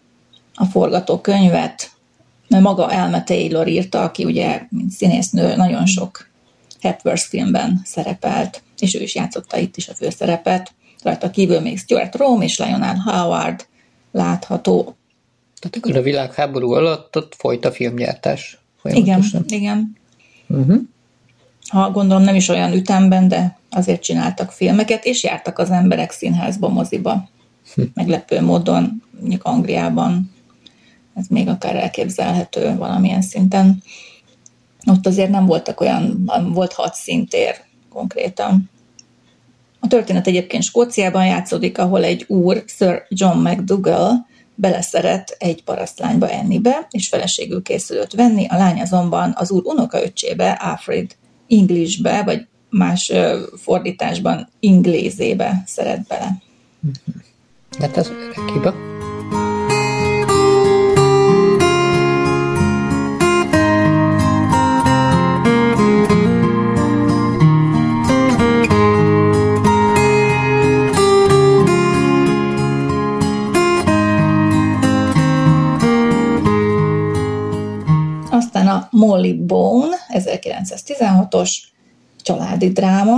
a forgatókönyvet maga Elma Taylor írta, aki ugye, mint színésznő, nagyon sok Hepworth filmben szerepelt, és ő is játszotta itt is a főszerepet. Rajta kívül még Stuart Rome és Lionel Howard látható. Tehát akkor a világháború alatt ott folyt a filmgyártás. Igen, igen. Uh-huh. Ha gondolom nem is olyan ütemben, de azért csináltak filmeket, és jártak az emberek színházba, moziba. Hm. Meglepő módon, mondjuk Angliában ez még akár elképzelhető valamilyen szinten. Ott azért nem voltak olyan, volt hat szintér konkrétan. A történet egyébként Skóciában játszódik, ahol egy úr, Sir John McDougall, beleszeret egy parasztlányba ennibe, és feleségül készülött venni, a lány azonban az úr unokaöccsébe, Alfred Englishbe, vagy más fordításban inglézébe szeret bele. Hát ez Molly Bone, 1916-os családi dráma,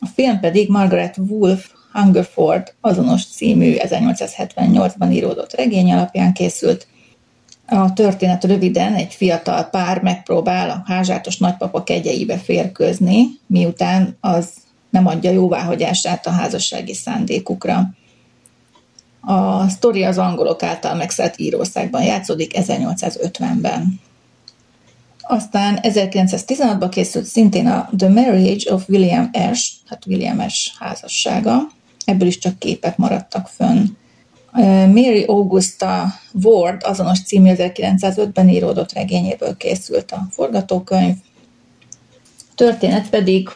a film pedig Margaret Wolf Hungerford azonos című 1878-ban íródott regény alapján készült. A történet röviden egy fiatal pár megpróbál a házsátos nagypapa kegyeibe férkőzni, miután az nem adja jóváhagyását a házassági szándékukra. A sztori az angolok által megszállt Írországban játszódik 1850-ben. Aztán 1916-ban készült szintén a The Marriage of William S., hát William S. házassága, ebből is csak képek maradtak fönn. Mary Augusta Ward azonos című 1905-ben íródott regényéből készült a forgatókönyv. Történet pedig,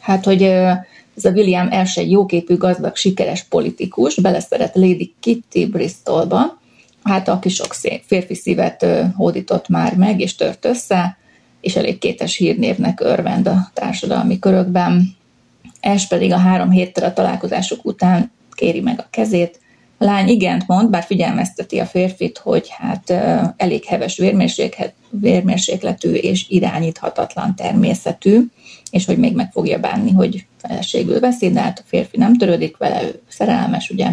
hát, hogy ez a William első egy jóképű, gazdag, sikeres politikus, beleszeret Lady Kitty Bristolba, hát aki sok férfi szívet hódított már meg, és tört össze, és elég kétes hírnévnek örvend a társadalmi körökben. Es pedig a három héttel a találkozásuk után kéri meg a kezét. A lány igent mond, bár figyelmezteti a férfit, hogy hát elég heves vérmérsékletű és irányíthatatlan természetű, és hogy még meg fogja bánni, hogy feleségül veszi, de hát a férfi nem törődik vele, ő szerelmes, ugye.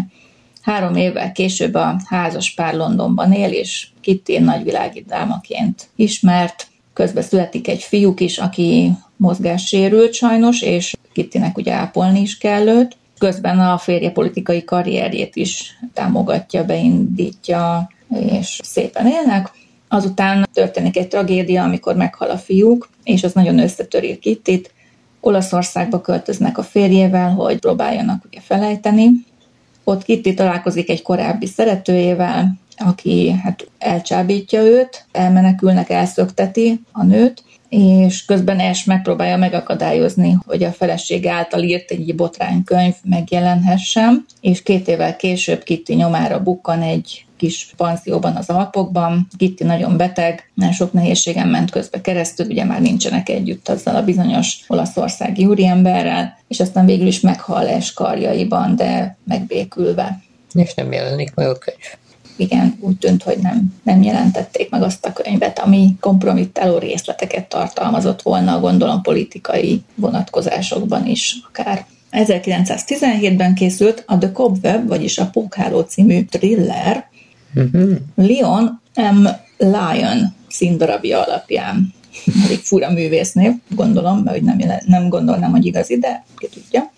Három évvel később a házas pár Londonban él, és Kitty nagyvilági dámaként ismert. Közben születik egy fiúk is, aki mozgássérült sajnos, és Kittynek ugye ápolni is kell őt. Közben a férje politikai karrierjét is támogatja, beindítja, és szépen élnek. Azután történik egy tragédia, amikor meghal a fiúk, és az nagyon összetöri Kittit. Olaszországba költöznek a férjével, hogy próbáljanak ugye felejteni. Ott Kitty találkozik egy korábbi szeretőjével, aki hát elcsábítja őt, elmenekülnek, elszökteti a nőt, és közben Es megpróbálja megakadályozni, hogy a feleség által írt egy botránykönyv megjelenhessen, és két évvel később Kitty nyomára bukkan egy kis panzióban az Alpokban. Gitti nagyon beteg, nagyon sok nehézségen ment közbe keresztül, ugye már nincsenek együtt azzal a bizonyos olaszországi úriemberrel, és aztán végül is meghal es karjaiban, de megbékülve. És nem jelenik meg a könyv igen, úgy tűnt, hogy nem, nem jelentették meg azt a könyvet, ami kompromittáló részleteket tartalmazott volna, gondolom politikai vonatkozásokban is akár. 1917-ben készült a The Cobweb, vagyis a Pókháló című thriller, uh-huh. Leon M. Lyon színdarabja alapján. Elég fura művésznév, gondolom, mert hogy nem, nem gondolnám, hogy igazi, de ki tudja.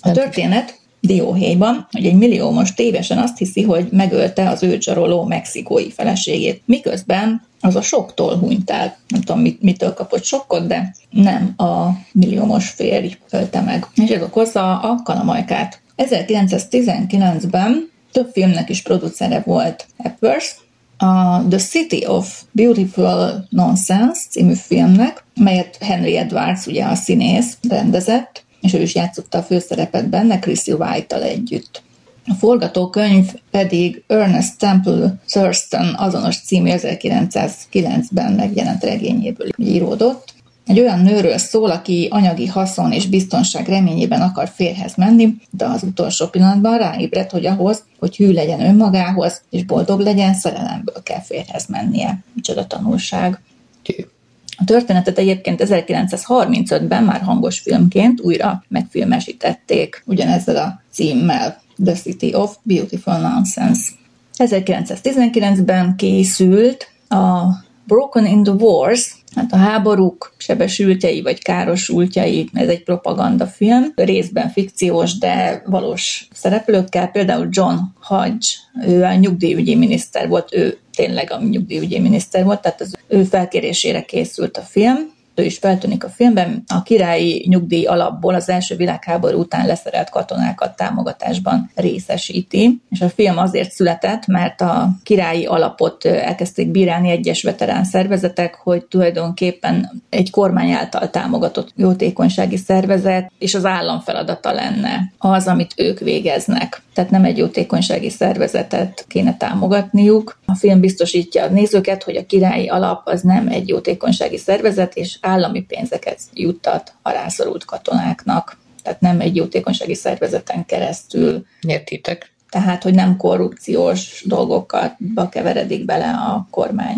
A történet dióhéjban, hogy egy milliómos tévesen azt hiszi, hogy megölte az őt zsaroló mexikói feleségét. Miközben az a soktól hunyt el. Nem tudom, mit, mitől kapott sokkot, de nem a milliómos férj ölte meg. És ez okozza a kalamajkát. 1919-ben több filmnek is producere volt Epworth, a The City of Beautiful Nonsense című filmnek, melyet Henry Edwards, ugye a színész rendezett, és ő is játszotta a főszerepet benne Chrissy White-tal együtt. A forgatókönyv pedig Ernest Temple Thurston azonos című 1909-ben megjelent regényéből íródott, egy olyan nőről szól, aki anyagi haszon és biztonság reményében akar férhez menni, de az utolsó pillanatban ráébred, hogy ahhoz, hogy hű legyen önmagához, és boldog legyen, szerelemből kell férhez mennie. Micsoda tanulság. A történetet egyébként 1935-ben már hangos filmként újra megfilmesítették ugyanezzel a címmel, The City of Beautiful Nonsense. 1919-ben készült a Broken in the Wars, hát a háborúk sebesültjei vagy károsultjai, ez egy propagandafilm, részben fikciós, de valós szereplőkkel, például John Hodge, ő a nyugdíjügyi miniszter volt, ő tényleg a nyugdíjügyi miniszter volt, tehát az ő felkérésére készült a film, ő is feltűnik a filmben, a királyi nyugdíj alapból az első világháború után leszerelt katonákat támogatásban részesíti, és a film azért született, mert a királyi alapot elkezdték bírálni egyes veterán szervezetek, hogy tulajdonképpen egy kormány által támogatott jótékonysági szervezet, és az állam feladata lenne az, amit ők végeznek. Tehát nem egy jótékonysági szervezetet kéne támogatniuk. A film biztosítja a nézőket, hogy a királyi alap az nem egy jótékonysági szervezet, és állami pénzeket juttat a rászorult katonáknak, tehát nem egy jótékonysági szervezeten keresztül. Értitek? Tehát, hogy nem korrupciós dolgokat keveredik bele a kormány.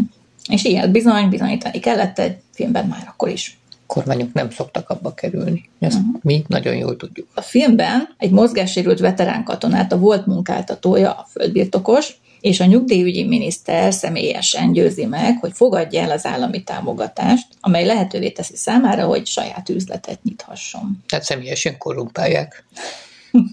És ilyet bizony, bizonyítani kellett egy filmben már akkor is kormányok nem szoktak abba kerülni. Ezt uh-huh. mi nagyon jól tudjuk. A filmben egy mozgássérült veterán katonát, a volt munkáltatója, a földbirtokos, és a nyugdíjügyi miniszter személyesen győzi meg, hogy fogadja el az állami támogatást, amely lehetővé teszi számára, hogy saját üzletet nyithasson. Tehát személyesen korrumpálják.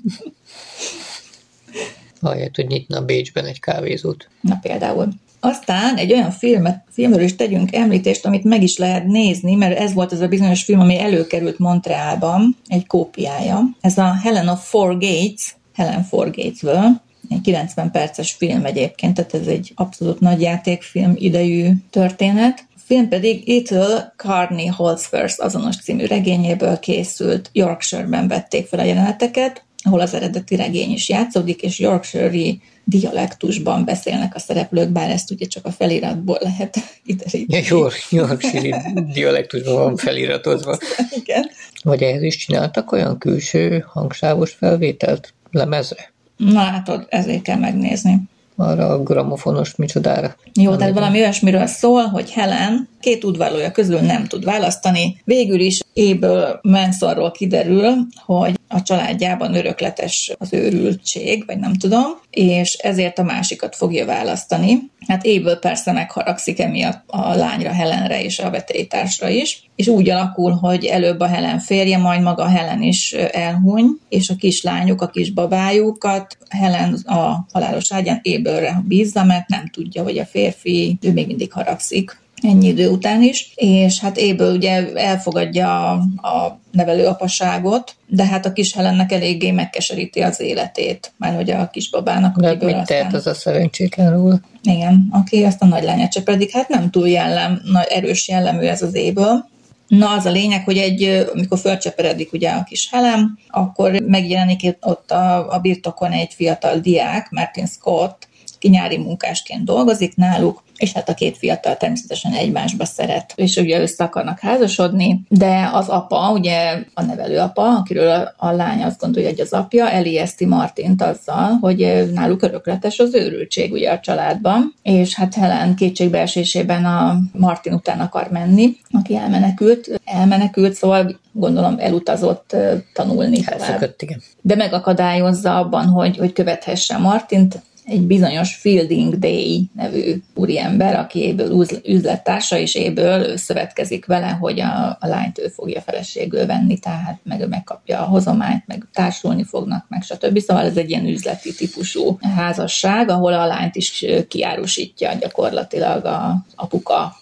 Ahelyett, hogy nyitna Bécsben egy kávézót. Na például. Aztán egy olyan filmet, filmről is tegyünk említést, amit meg is lehet nézni, mert ez volt az a bizonyos film, ami előkerült Montrealban, egy kópiája. Ez a Helen of Four Gates, Helen Four Gatesből, egy 90 perces film egyébként, tehát ez egy abszolút nagy játékfilm idejű történet. A film pedig Ethel Carney Holdsworth azonos című regényéből készült. Yorkshire-ben vették fel a jeleneteket, ahol az eredeti regény is játszódik, és Yorkshire-i dialektusban beszélnek a szereplők, bár ezt ugye csak a feliratból lehet kideríteni. Ja, Yorkshire dialektusban van feliratozva. Igen. Vagy ehhez is csináltak olyan külső hangsávos felvételt lemezre? Na hát ezért kell megnézni arra a gramofonos micsodára. Jó, tehát valami olyasmiről szól, hogy Helen két udvarlója közül nem tud választani. Végül is Éből Mansonról kiderül, hogy a családjában örökletes az őrültség, vagy nem tudom, és ezért a másikat fogja választani. Hát Éből persze megharagszik emiatt a lányra, Helenre és a vetélytársra is, és úgy alakul, hogy előbb a Helen férje, majd maga Helen is elhuny, és a kislányuk, a kisbabájukat Helen a halálos ágyán Ébölre bízza, mert nem tudja, hogy a férfi, ő még mindig haragszik ennyi idő után is, és hát Éből ugye elfogadja a nevelőapasságot, de hát a kis Helennek eléggé megkeseríti az életét, már hogy a kisbabának. De mit aztán... tehet az a szerencsétlen róla? Igen, aki azt a nagylányát pedig hát nem túl jellem, nagy erős jellemű ez az Éből. Na, az a lényeg, hogy egy, amikor fölcseperedik ugye a kis Helen, akkor megjelenik ott a, a birtokon egy fiatal diák, Martin Scott, ki nyári munkásként dolgozik náluk, és hát a két fiatal természetesen egymásba szeret, és ugye össze akarnak házasodni, de az apa, ugye a nevelőapa, akiről a, a lány azt gondolja, hogy az apja, elijeszti Martint azzal, hogy náluk örökletes az őrültség ugye a családban, és hát Helen kétségbeesésében a Martin után akar menni, aki elmenekült, elmenekült, szóval gondolom elutazott tanulni Elszökött, igen. De megakadályozza abban, hogy, hogy követhesse Martint, egy bizonyos Fielding Day nevű úriember, aki éből üzlettársa, és éből szövetkezik vele, hogy a, a lányt ő fogja feleségül venni, tehát meg megkapja a hozományt, meg társulni fognak, meg stb. Szóval ez egy ilyen üzleti típusú házasság, ahol a lányt is kiárusítja gyakorlatilag a apuka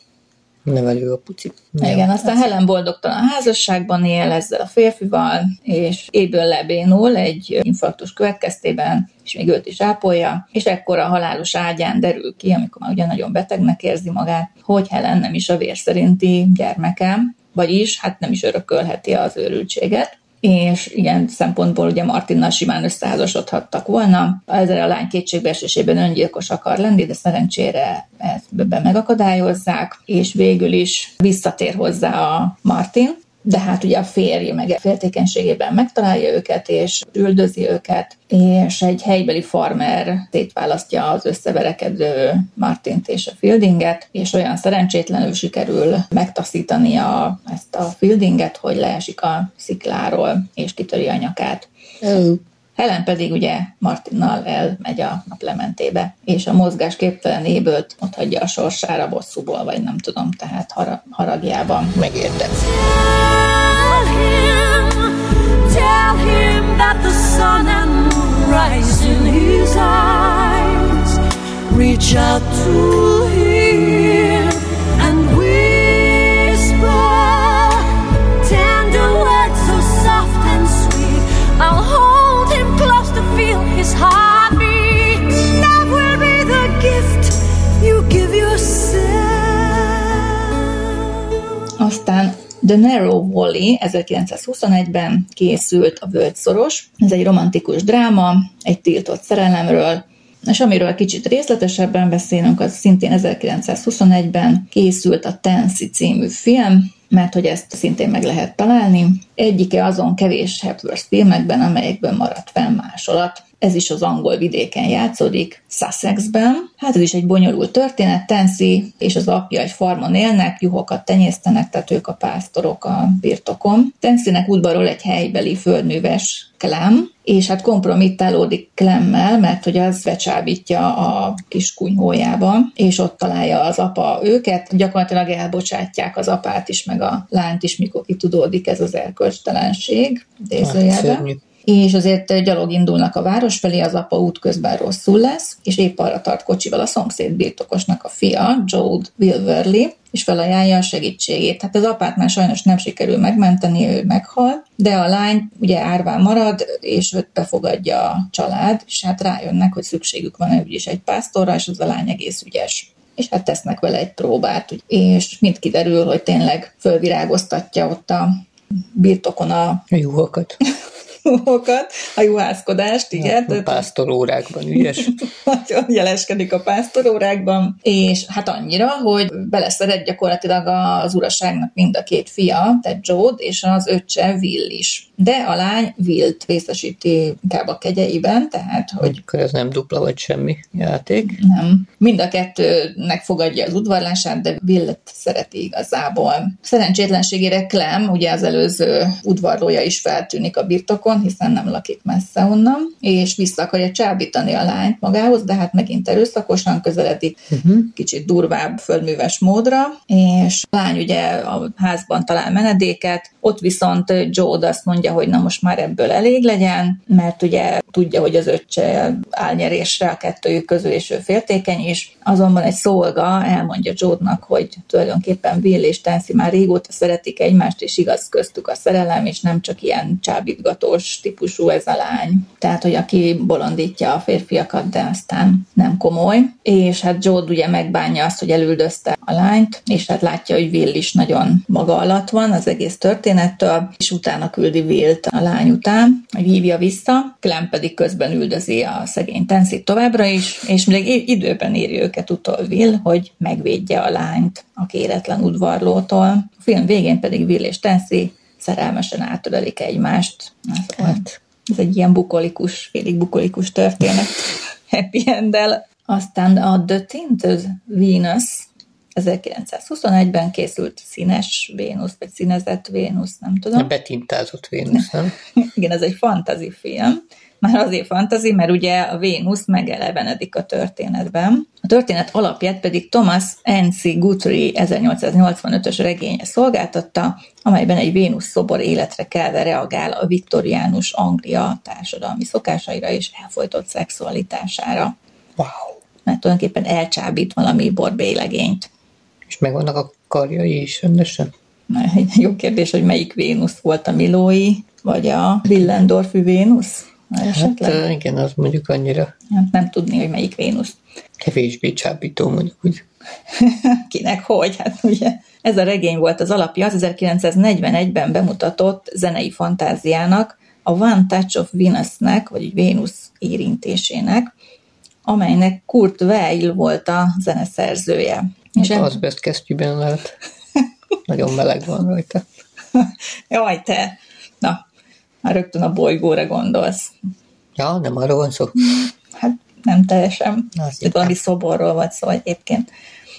nevelő a puci. Igen, aztán Helen boldogtalan házasságban él ezzel a férfival, és éből lebénul egy infarktus következtében, és még őt is ápolja, és ekkor a halálos ágyán derül ki, amikor már ugye nagyon betegnek érzi magát, hogy Helen nem is a vér szerinti gyermekem, vagyis hát nem is örökölheti az őrültséget, és ilyen szempontból ugye Martinnal simán összeházasodhattak volna. Ezzel a lány kétségbeesésében öngyilkos akar lenni, de szerencsére ezt megakadályozzák, és végül is visszatér hozzá a Martin, de hát ugye a férje meg féltékenységében megtalálja őket, és üldözi őket, és egy helybeli farmer szétválasztja az összeverekedő Martint és a Fieldinget, és olyan szerencsétlenül sikerül megtaszítani a, ezt a Fieldinget, hogy leesik a szikláról, és kitöri a nyakát. Helen pedig ugye Martinnal elmegy a naplementébe, és a mozgás képtelen ébölt ott hagyja a sorsára bosszúból, vagy nem tudom, tehát hara, haragjában. Megérte. Reach out to him Aztán The Narrow Valley 1921-ben készült a Völgyszoros. Ez egy romantikus dráma, egy tiltott szerelemről, és amiről kicsit részletesebben beszélünk, az szintén 1921-ben készült a Tennessee című film, mert hogy ezt szintén meg lehet találni. Egyike azon kevés Hepworth filmekben, amelyekből maradt fenn másolat. Ez is az angol vidéken játszódik, Sussexben. Hát ez is egy bonyolult történet. Tennessee és az apja egy farmon élnek, juhokat tenyésztenek, tehát ők a pásztorok a birtokon. Tennessee-nek udvarol egy helybeli földműves Clem, és hát kompromittálódik Klemmel, mert hogy az becsábítja a kis kunyhójába, és ott találja az apa őket. Gyakorlatilag elbocsátják az apát is, meg a lányt is, mikor kitudódik ez az erkölcstelenség. Hát, szörnyű. És azért gyalog indulnak a város felé, az apa útközben rosszul lesz, és épp arra tart kocsival a szomszéd birtokosnak a fia, Joe Wilverley, és felajánlja a segítségét. Hát az apát már sajnos nem sikerül megmenteni, ő meghal, de a lány ugye árván marad, és őt befogadja a család, és hát rájönnek, hogy szükségük van úgyis egy pásztorra, és az a lány egész ügyes és hát tesznek vele egy próbát, és mind kiderül, hogy tényleg fölvirágoztatja ott a birtokon a, a juhokat. juhokat, a juhászkodást, igen. Ja, a pásztorórákban ügyes. Nagyon jeleskedik a pásztorórákban, és hát annyira, hogy beleszeret gyakorlatilag az uraságnak mind a két fia, tehát Joe és az öccse Will is. De a lány Wilt részesíti inkább a kegyeiben, tehát hogy... Akkor ez nem dupla vagy semmi játék. Nem. Mind a kettőnek fogadja az udvarlását, de Wilt szereti igazából. Szerencsétlenségére Clem, ugye az előző udvarlója is feltűnik a birtokon, hiszen nem lakik messze onnan, és vissza akarja csábítani a lányt magához, de hát megint erőszakosan közeledik, uh-huh. kicsit durvább földműves módra, és a lány ugye a házban talál menedéket, ott viszont Joe azt mondja, hogy na most már ebből elég legyen, mert ugye tudja, hogy az öccse álnyerésre a kettőjük közül, és ő féltékeny is. Azonban egy szolga elmondja Jódnak, hogy tulajdonképpen Will és Tansy már régóta szeretik egymást, és igaz köztük a szerelem, és nem csak ilyen csábítgatós típusú ez a lány. Tehát, hogy aki bolondítja a férfiakat, de aztán nem komoly. És hát Jód ugye megbánja azt, hogy elüldözte a lányt, és hát látja, hogy Will is nagyon maga alatt van az egész történettől, és utána küldi Willt a lány után, hogy hívja vissza. Clem pedig közben üldözi a szegény Tenszit továbbra is, és még időben éri őket utol Will, hogy megvédje a lányt a kéretlen udvarlótól. A film végén pedig Will és Tenszi szerelmesen átölelik egymást. Hát, ez egy ilyen bukolikus, félig bukolikus történet. Happy end -el. Aztán a The Tinted Venus 1921-ben készült színes Vénusz, vagy színezett Vénusz, nem tudom. Betintázott Vénusz, nem? Igen, ez egy fantazi film. Már azért fantazi, mert ugye a Vénusz megelevenedik a történetben. A történet alapját pedig Thomas N.C. Guthrie 1885-ös regénye szolgáltatta, amelyben egy Vénusz szobor életre kelve reagál a viktoriánus Anglia társadalmi szokásaira és elfolytott szexualitására. Wow! Mert tulajdonképpen elcsábít valami borbélegényt. És megvannak a karjai is rendesen? Jó kérdés, hogy melyik Vénusz volt a Milói, vagy a Willendorfi Vénusz? Esetleg? Hát igen, az mondjuk annyira. Hát nem tudni, hogy melyik Vénusz. Kevésbé csábító mondjuk úgy. Kinek hogy? Hát ugye ez a regény volt az alapja az 1941-ben bemutatott zenei fantáziának, a One Touch of Venusnek, vagy Vénusz érintésének, amelynek Kurt Weill volt a zeneszerzője. És hát az best kesztyűben lehet. Nagyon meleg van rajta. Jaj, te! Na, már rögtön a bolygóra gondolsz. Ja, nem arról van szó. Hát nem teljesen. Itt valami szoborról vagy szó egyébként.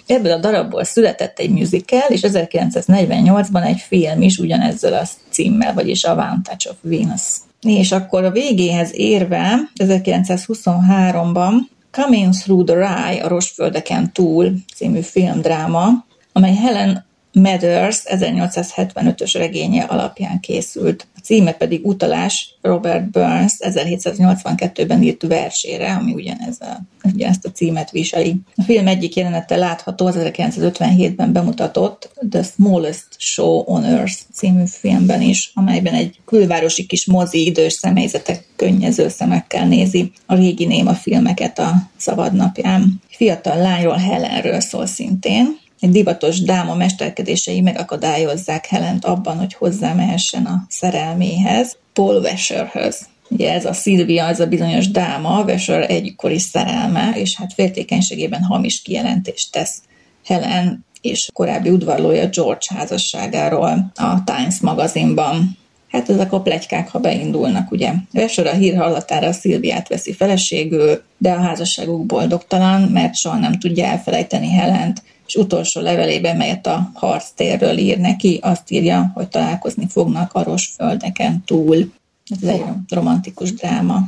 Ebből a darabból született egy musical, és 1948-ban egy film is ugyanezzel a címmel, vagyis a One Touch of Venus. És akkor a végéhez érve, 1923-ban Coming Through the Rye, a Rosföldeken túl című filmdráma, amely Helen Mathers 1875-ös regénye alapján készült. Címe pedig utalás Robert Burns 1782-ben írt versére, ami ugyanez a, ugyanezt a címet viseli. A film egyik jelenete látható az 1957-ben bemutatott The Smallest Show on Earth című filmben is, amelyben egy külvárosi kis mozi idős személyzetek könnyező szemekkel nézi a régi néma filmeket a szabadnapján. Fiatal lányról, Helenről szól szintén, divatos dáma mesterkedései megakadályozzák Helent abban, hogy hozzámehessen a szerelméhez, Paul Wesherhöz. Ugye ez a Szilvia, ez a bizonyos dáma, Wesher egykori szerelme, és hát féltékenységében hamis kijelentést tesz Helen és korábbi udvarlója George házasságáról a Times magazinban. Hát ezek a plegykák, ha beindulnak, ugye. Wesher a hír hallatára Szilviát veszi feleségül, de a házasságuk boldogtalan, mert soha nem tudja elfelejteni Helent, és utolsó levelében, melyet a harctérről ír neki, azt írja, hogy találkozni fognak a földeken túl. Ez egy romantikus dráma.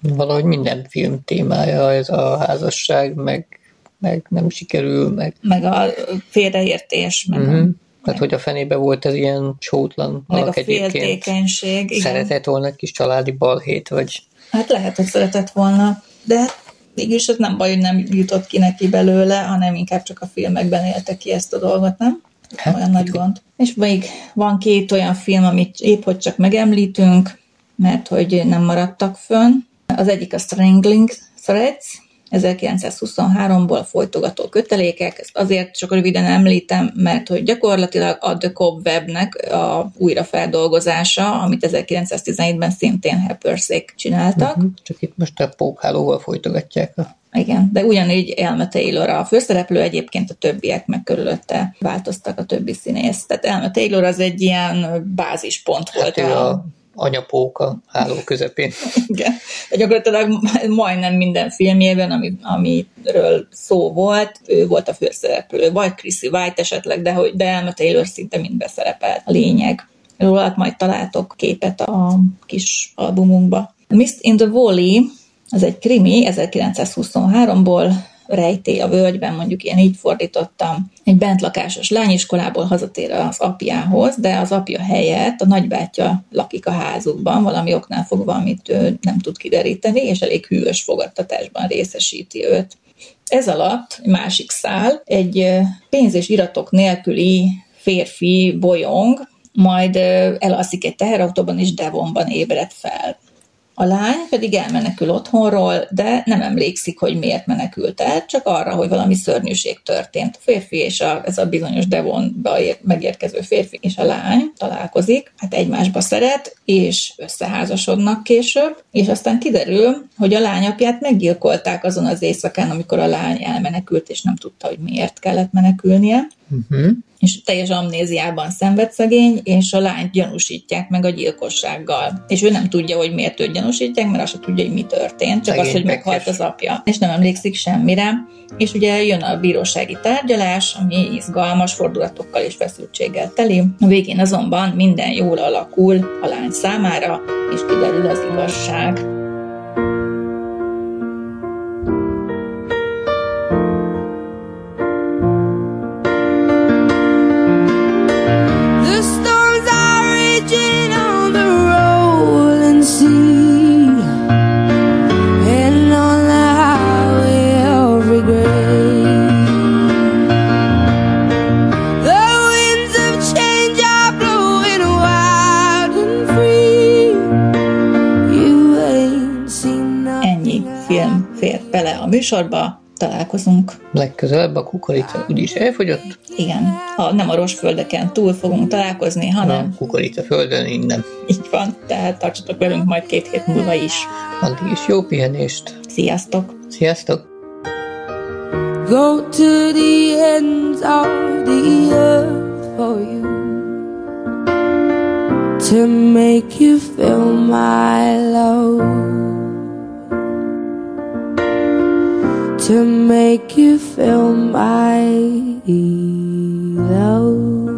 Valahogy minden film témája ez a házasság, meg, meg nem sikerül, meg... Meg a félreértés, meg uh-huh. a, Hát, hogy a fenébe volt ez ilyen sótlan Meg a alak féltékenység. Igen. Szeretett volna egy kis családi balhét, vagy Hát lehet, hogy szeretett volna, de mégis ez nem baj, hogy nem jutott ki neki belőle, hanem inkább csak a filmekben élte ki ezt a dolgot, nem? Hát, olyan nagy gond. És még van két olyan film, amit épp hogy csak megemlítünk, mert hogy nem maradtak fönn. Az egyik a Strangling Threads, 1923-ból folytogató kötelékek. Ezt azért csak röviden említem, mert hogy gyakorlatilag a The Cobwebnek a újrafeldolgozása, amit 1917-ben szintén Heppersék csináltak. uh-huh. csak itt most a pókhálóval folytogatják a Igen, de ugyanígy Elme Taylor a főszereplő, egyébként a többiek meg körülötte változtak a többi színész. Tehát Elme Taylor az egy ilyen bázispont volt. hát a anyapóka háló közepén. Igen. De gyakorlatilag majdnem minden filmjében, ami, amiről szó volt, ő volt a főszereplő. Vagy Chrissy White esetleg, de, hogy, de Elma Taylor szinte mind beszerepelt. A lényeg. Róla majd találtok képet a kis albumunkba. Mist in the Valley, az egy krimi 1923-ból, rejtély a völgyben, mondjuk én így fordítottam. Egy bentlakásos lányiskolából hazatér az apjához, de az apja helyett a nagybátyja lakik a házukban, valami oknál fogva, amit ő nem tud kideríteni, és elég hűvös fogadtatásban részesíti őt. Ez alatt másik szál egy pénz és iratok nélküli férfi bolyong, majd elalszik egy teherautóban, és Devonban ébred fel. A lány pedig elmenekül otthonról, de nem emlékszik, hogy miért menekült el, csak arra, hogy valami szörnyűség történt. A férfi és a, ez a bizonyos Devonba megérkező férfi és a lány találkozik, hát egymásba szeret, és összeházasodnak később, és aztán kiderül, hogy a lányapját meggyilkolták azon az éjszakán, amikor a lány elmenekült, és nem tudta, hogy miért kellett menekülnie. Uh-huh és teljes amnéziában szenved szegény, és a lányt gyanúsítják meg a gyilkossággal. És ő nem tudja, hogy miért őt gyanúsítják, mert azt se tudja, hogy mi történt, csak szegény az, hogy meghalt az apja. És nem emlékszik semmire. És ugye jön a bírósági tárgyalás, ami izgalmas fordulatokkal és feszültséggel teli. A végén azonban minden jól alakul a lány számára, és kiderül az igazság. Műsorba találkozunk. Legközelebb a kukorica úgyis elfogyott? Igen. A, nem a rosföldeken túl fogunk találkozni, hanem... A kukorica földön innen. Így van, tehát tartsatok velünk majd két hét múlva is. Addig is jó pihenést. Sziasztok! Sziasztok! Go to the ends of the earth for you To make you feel my love to make you feel my love.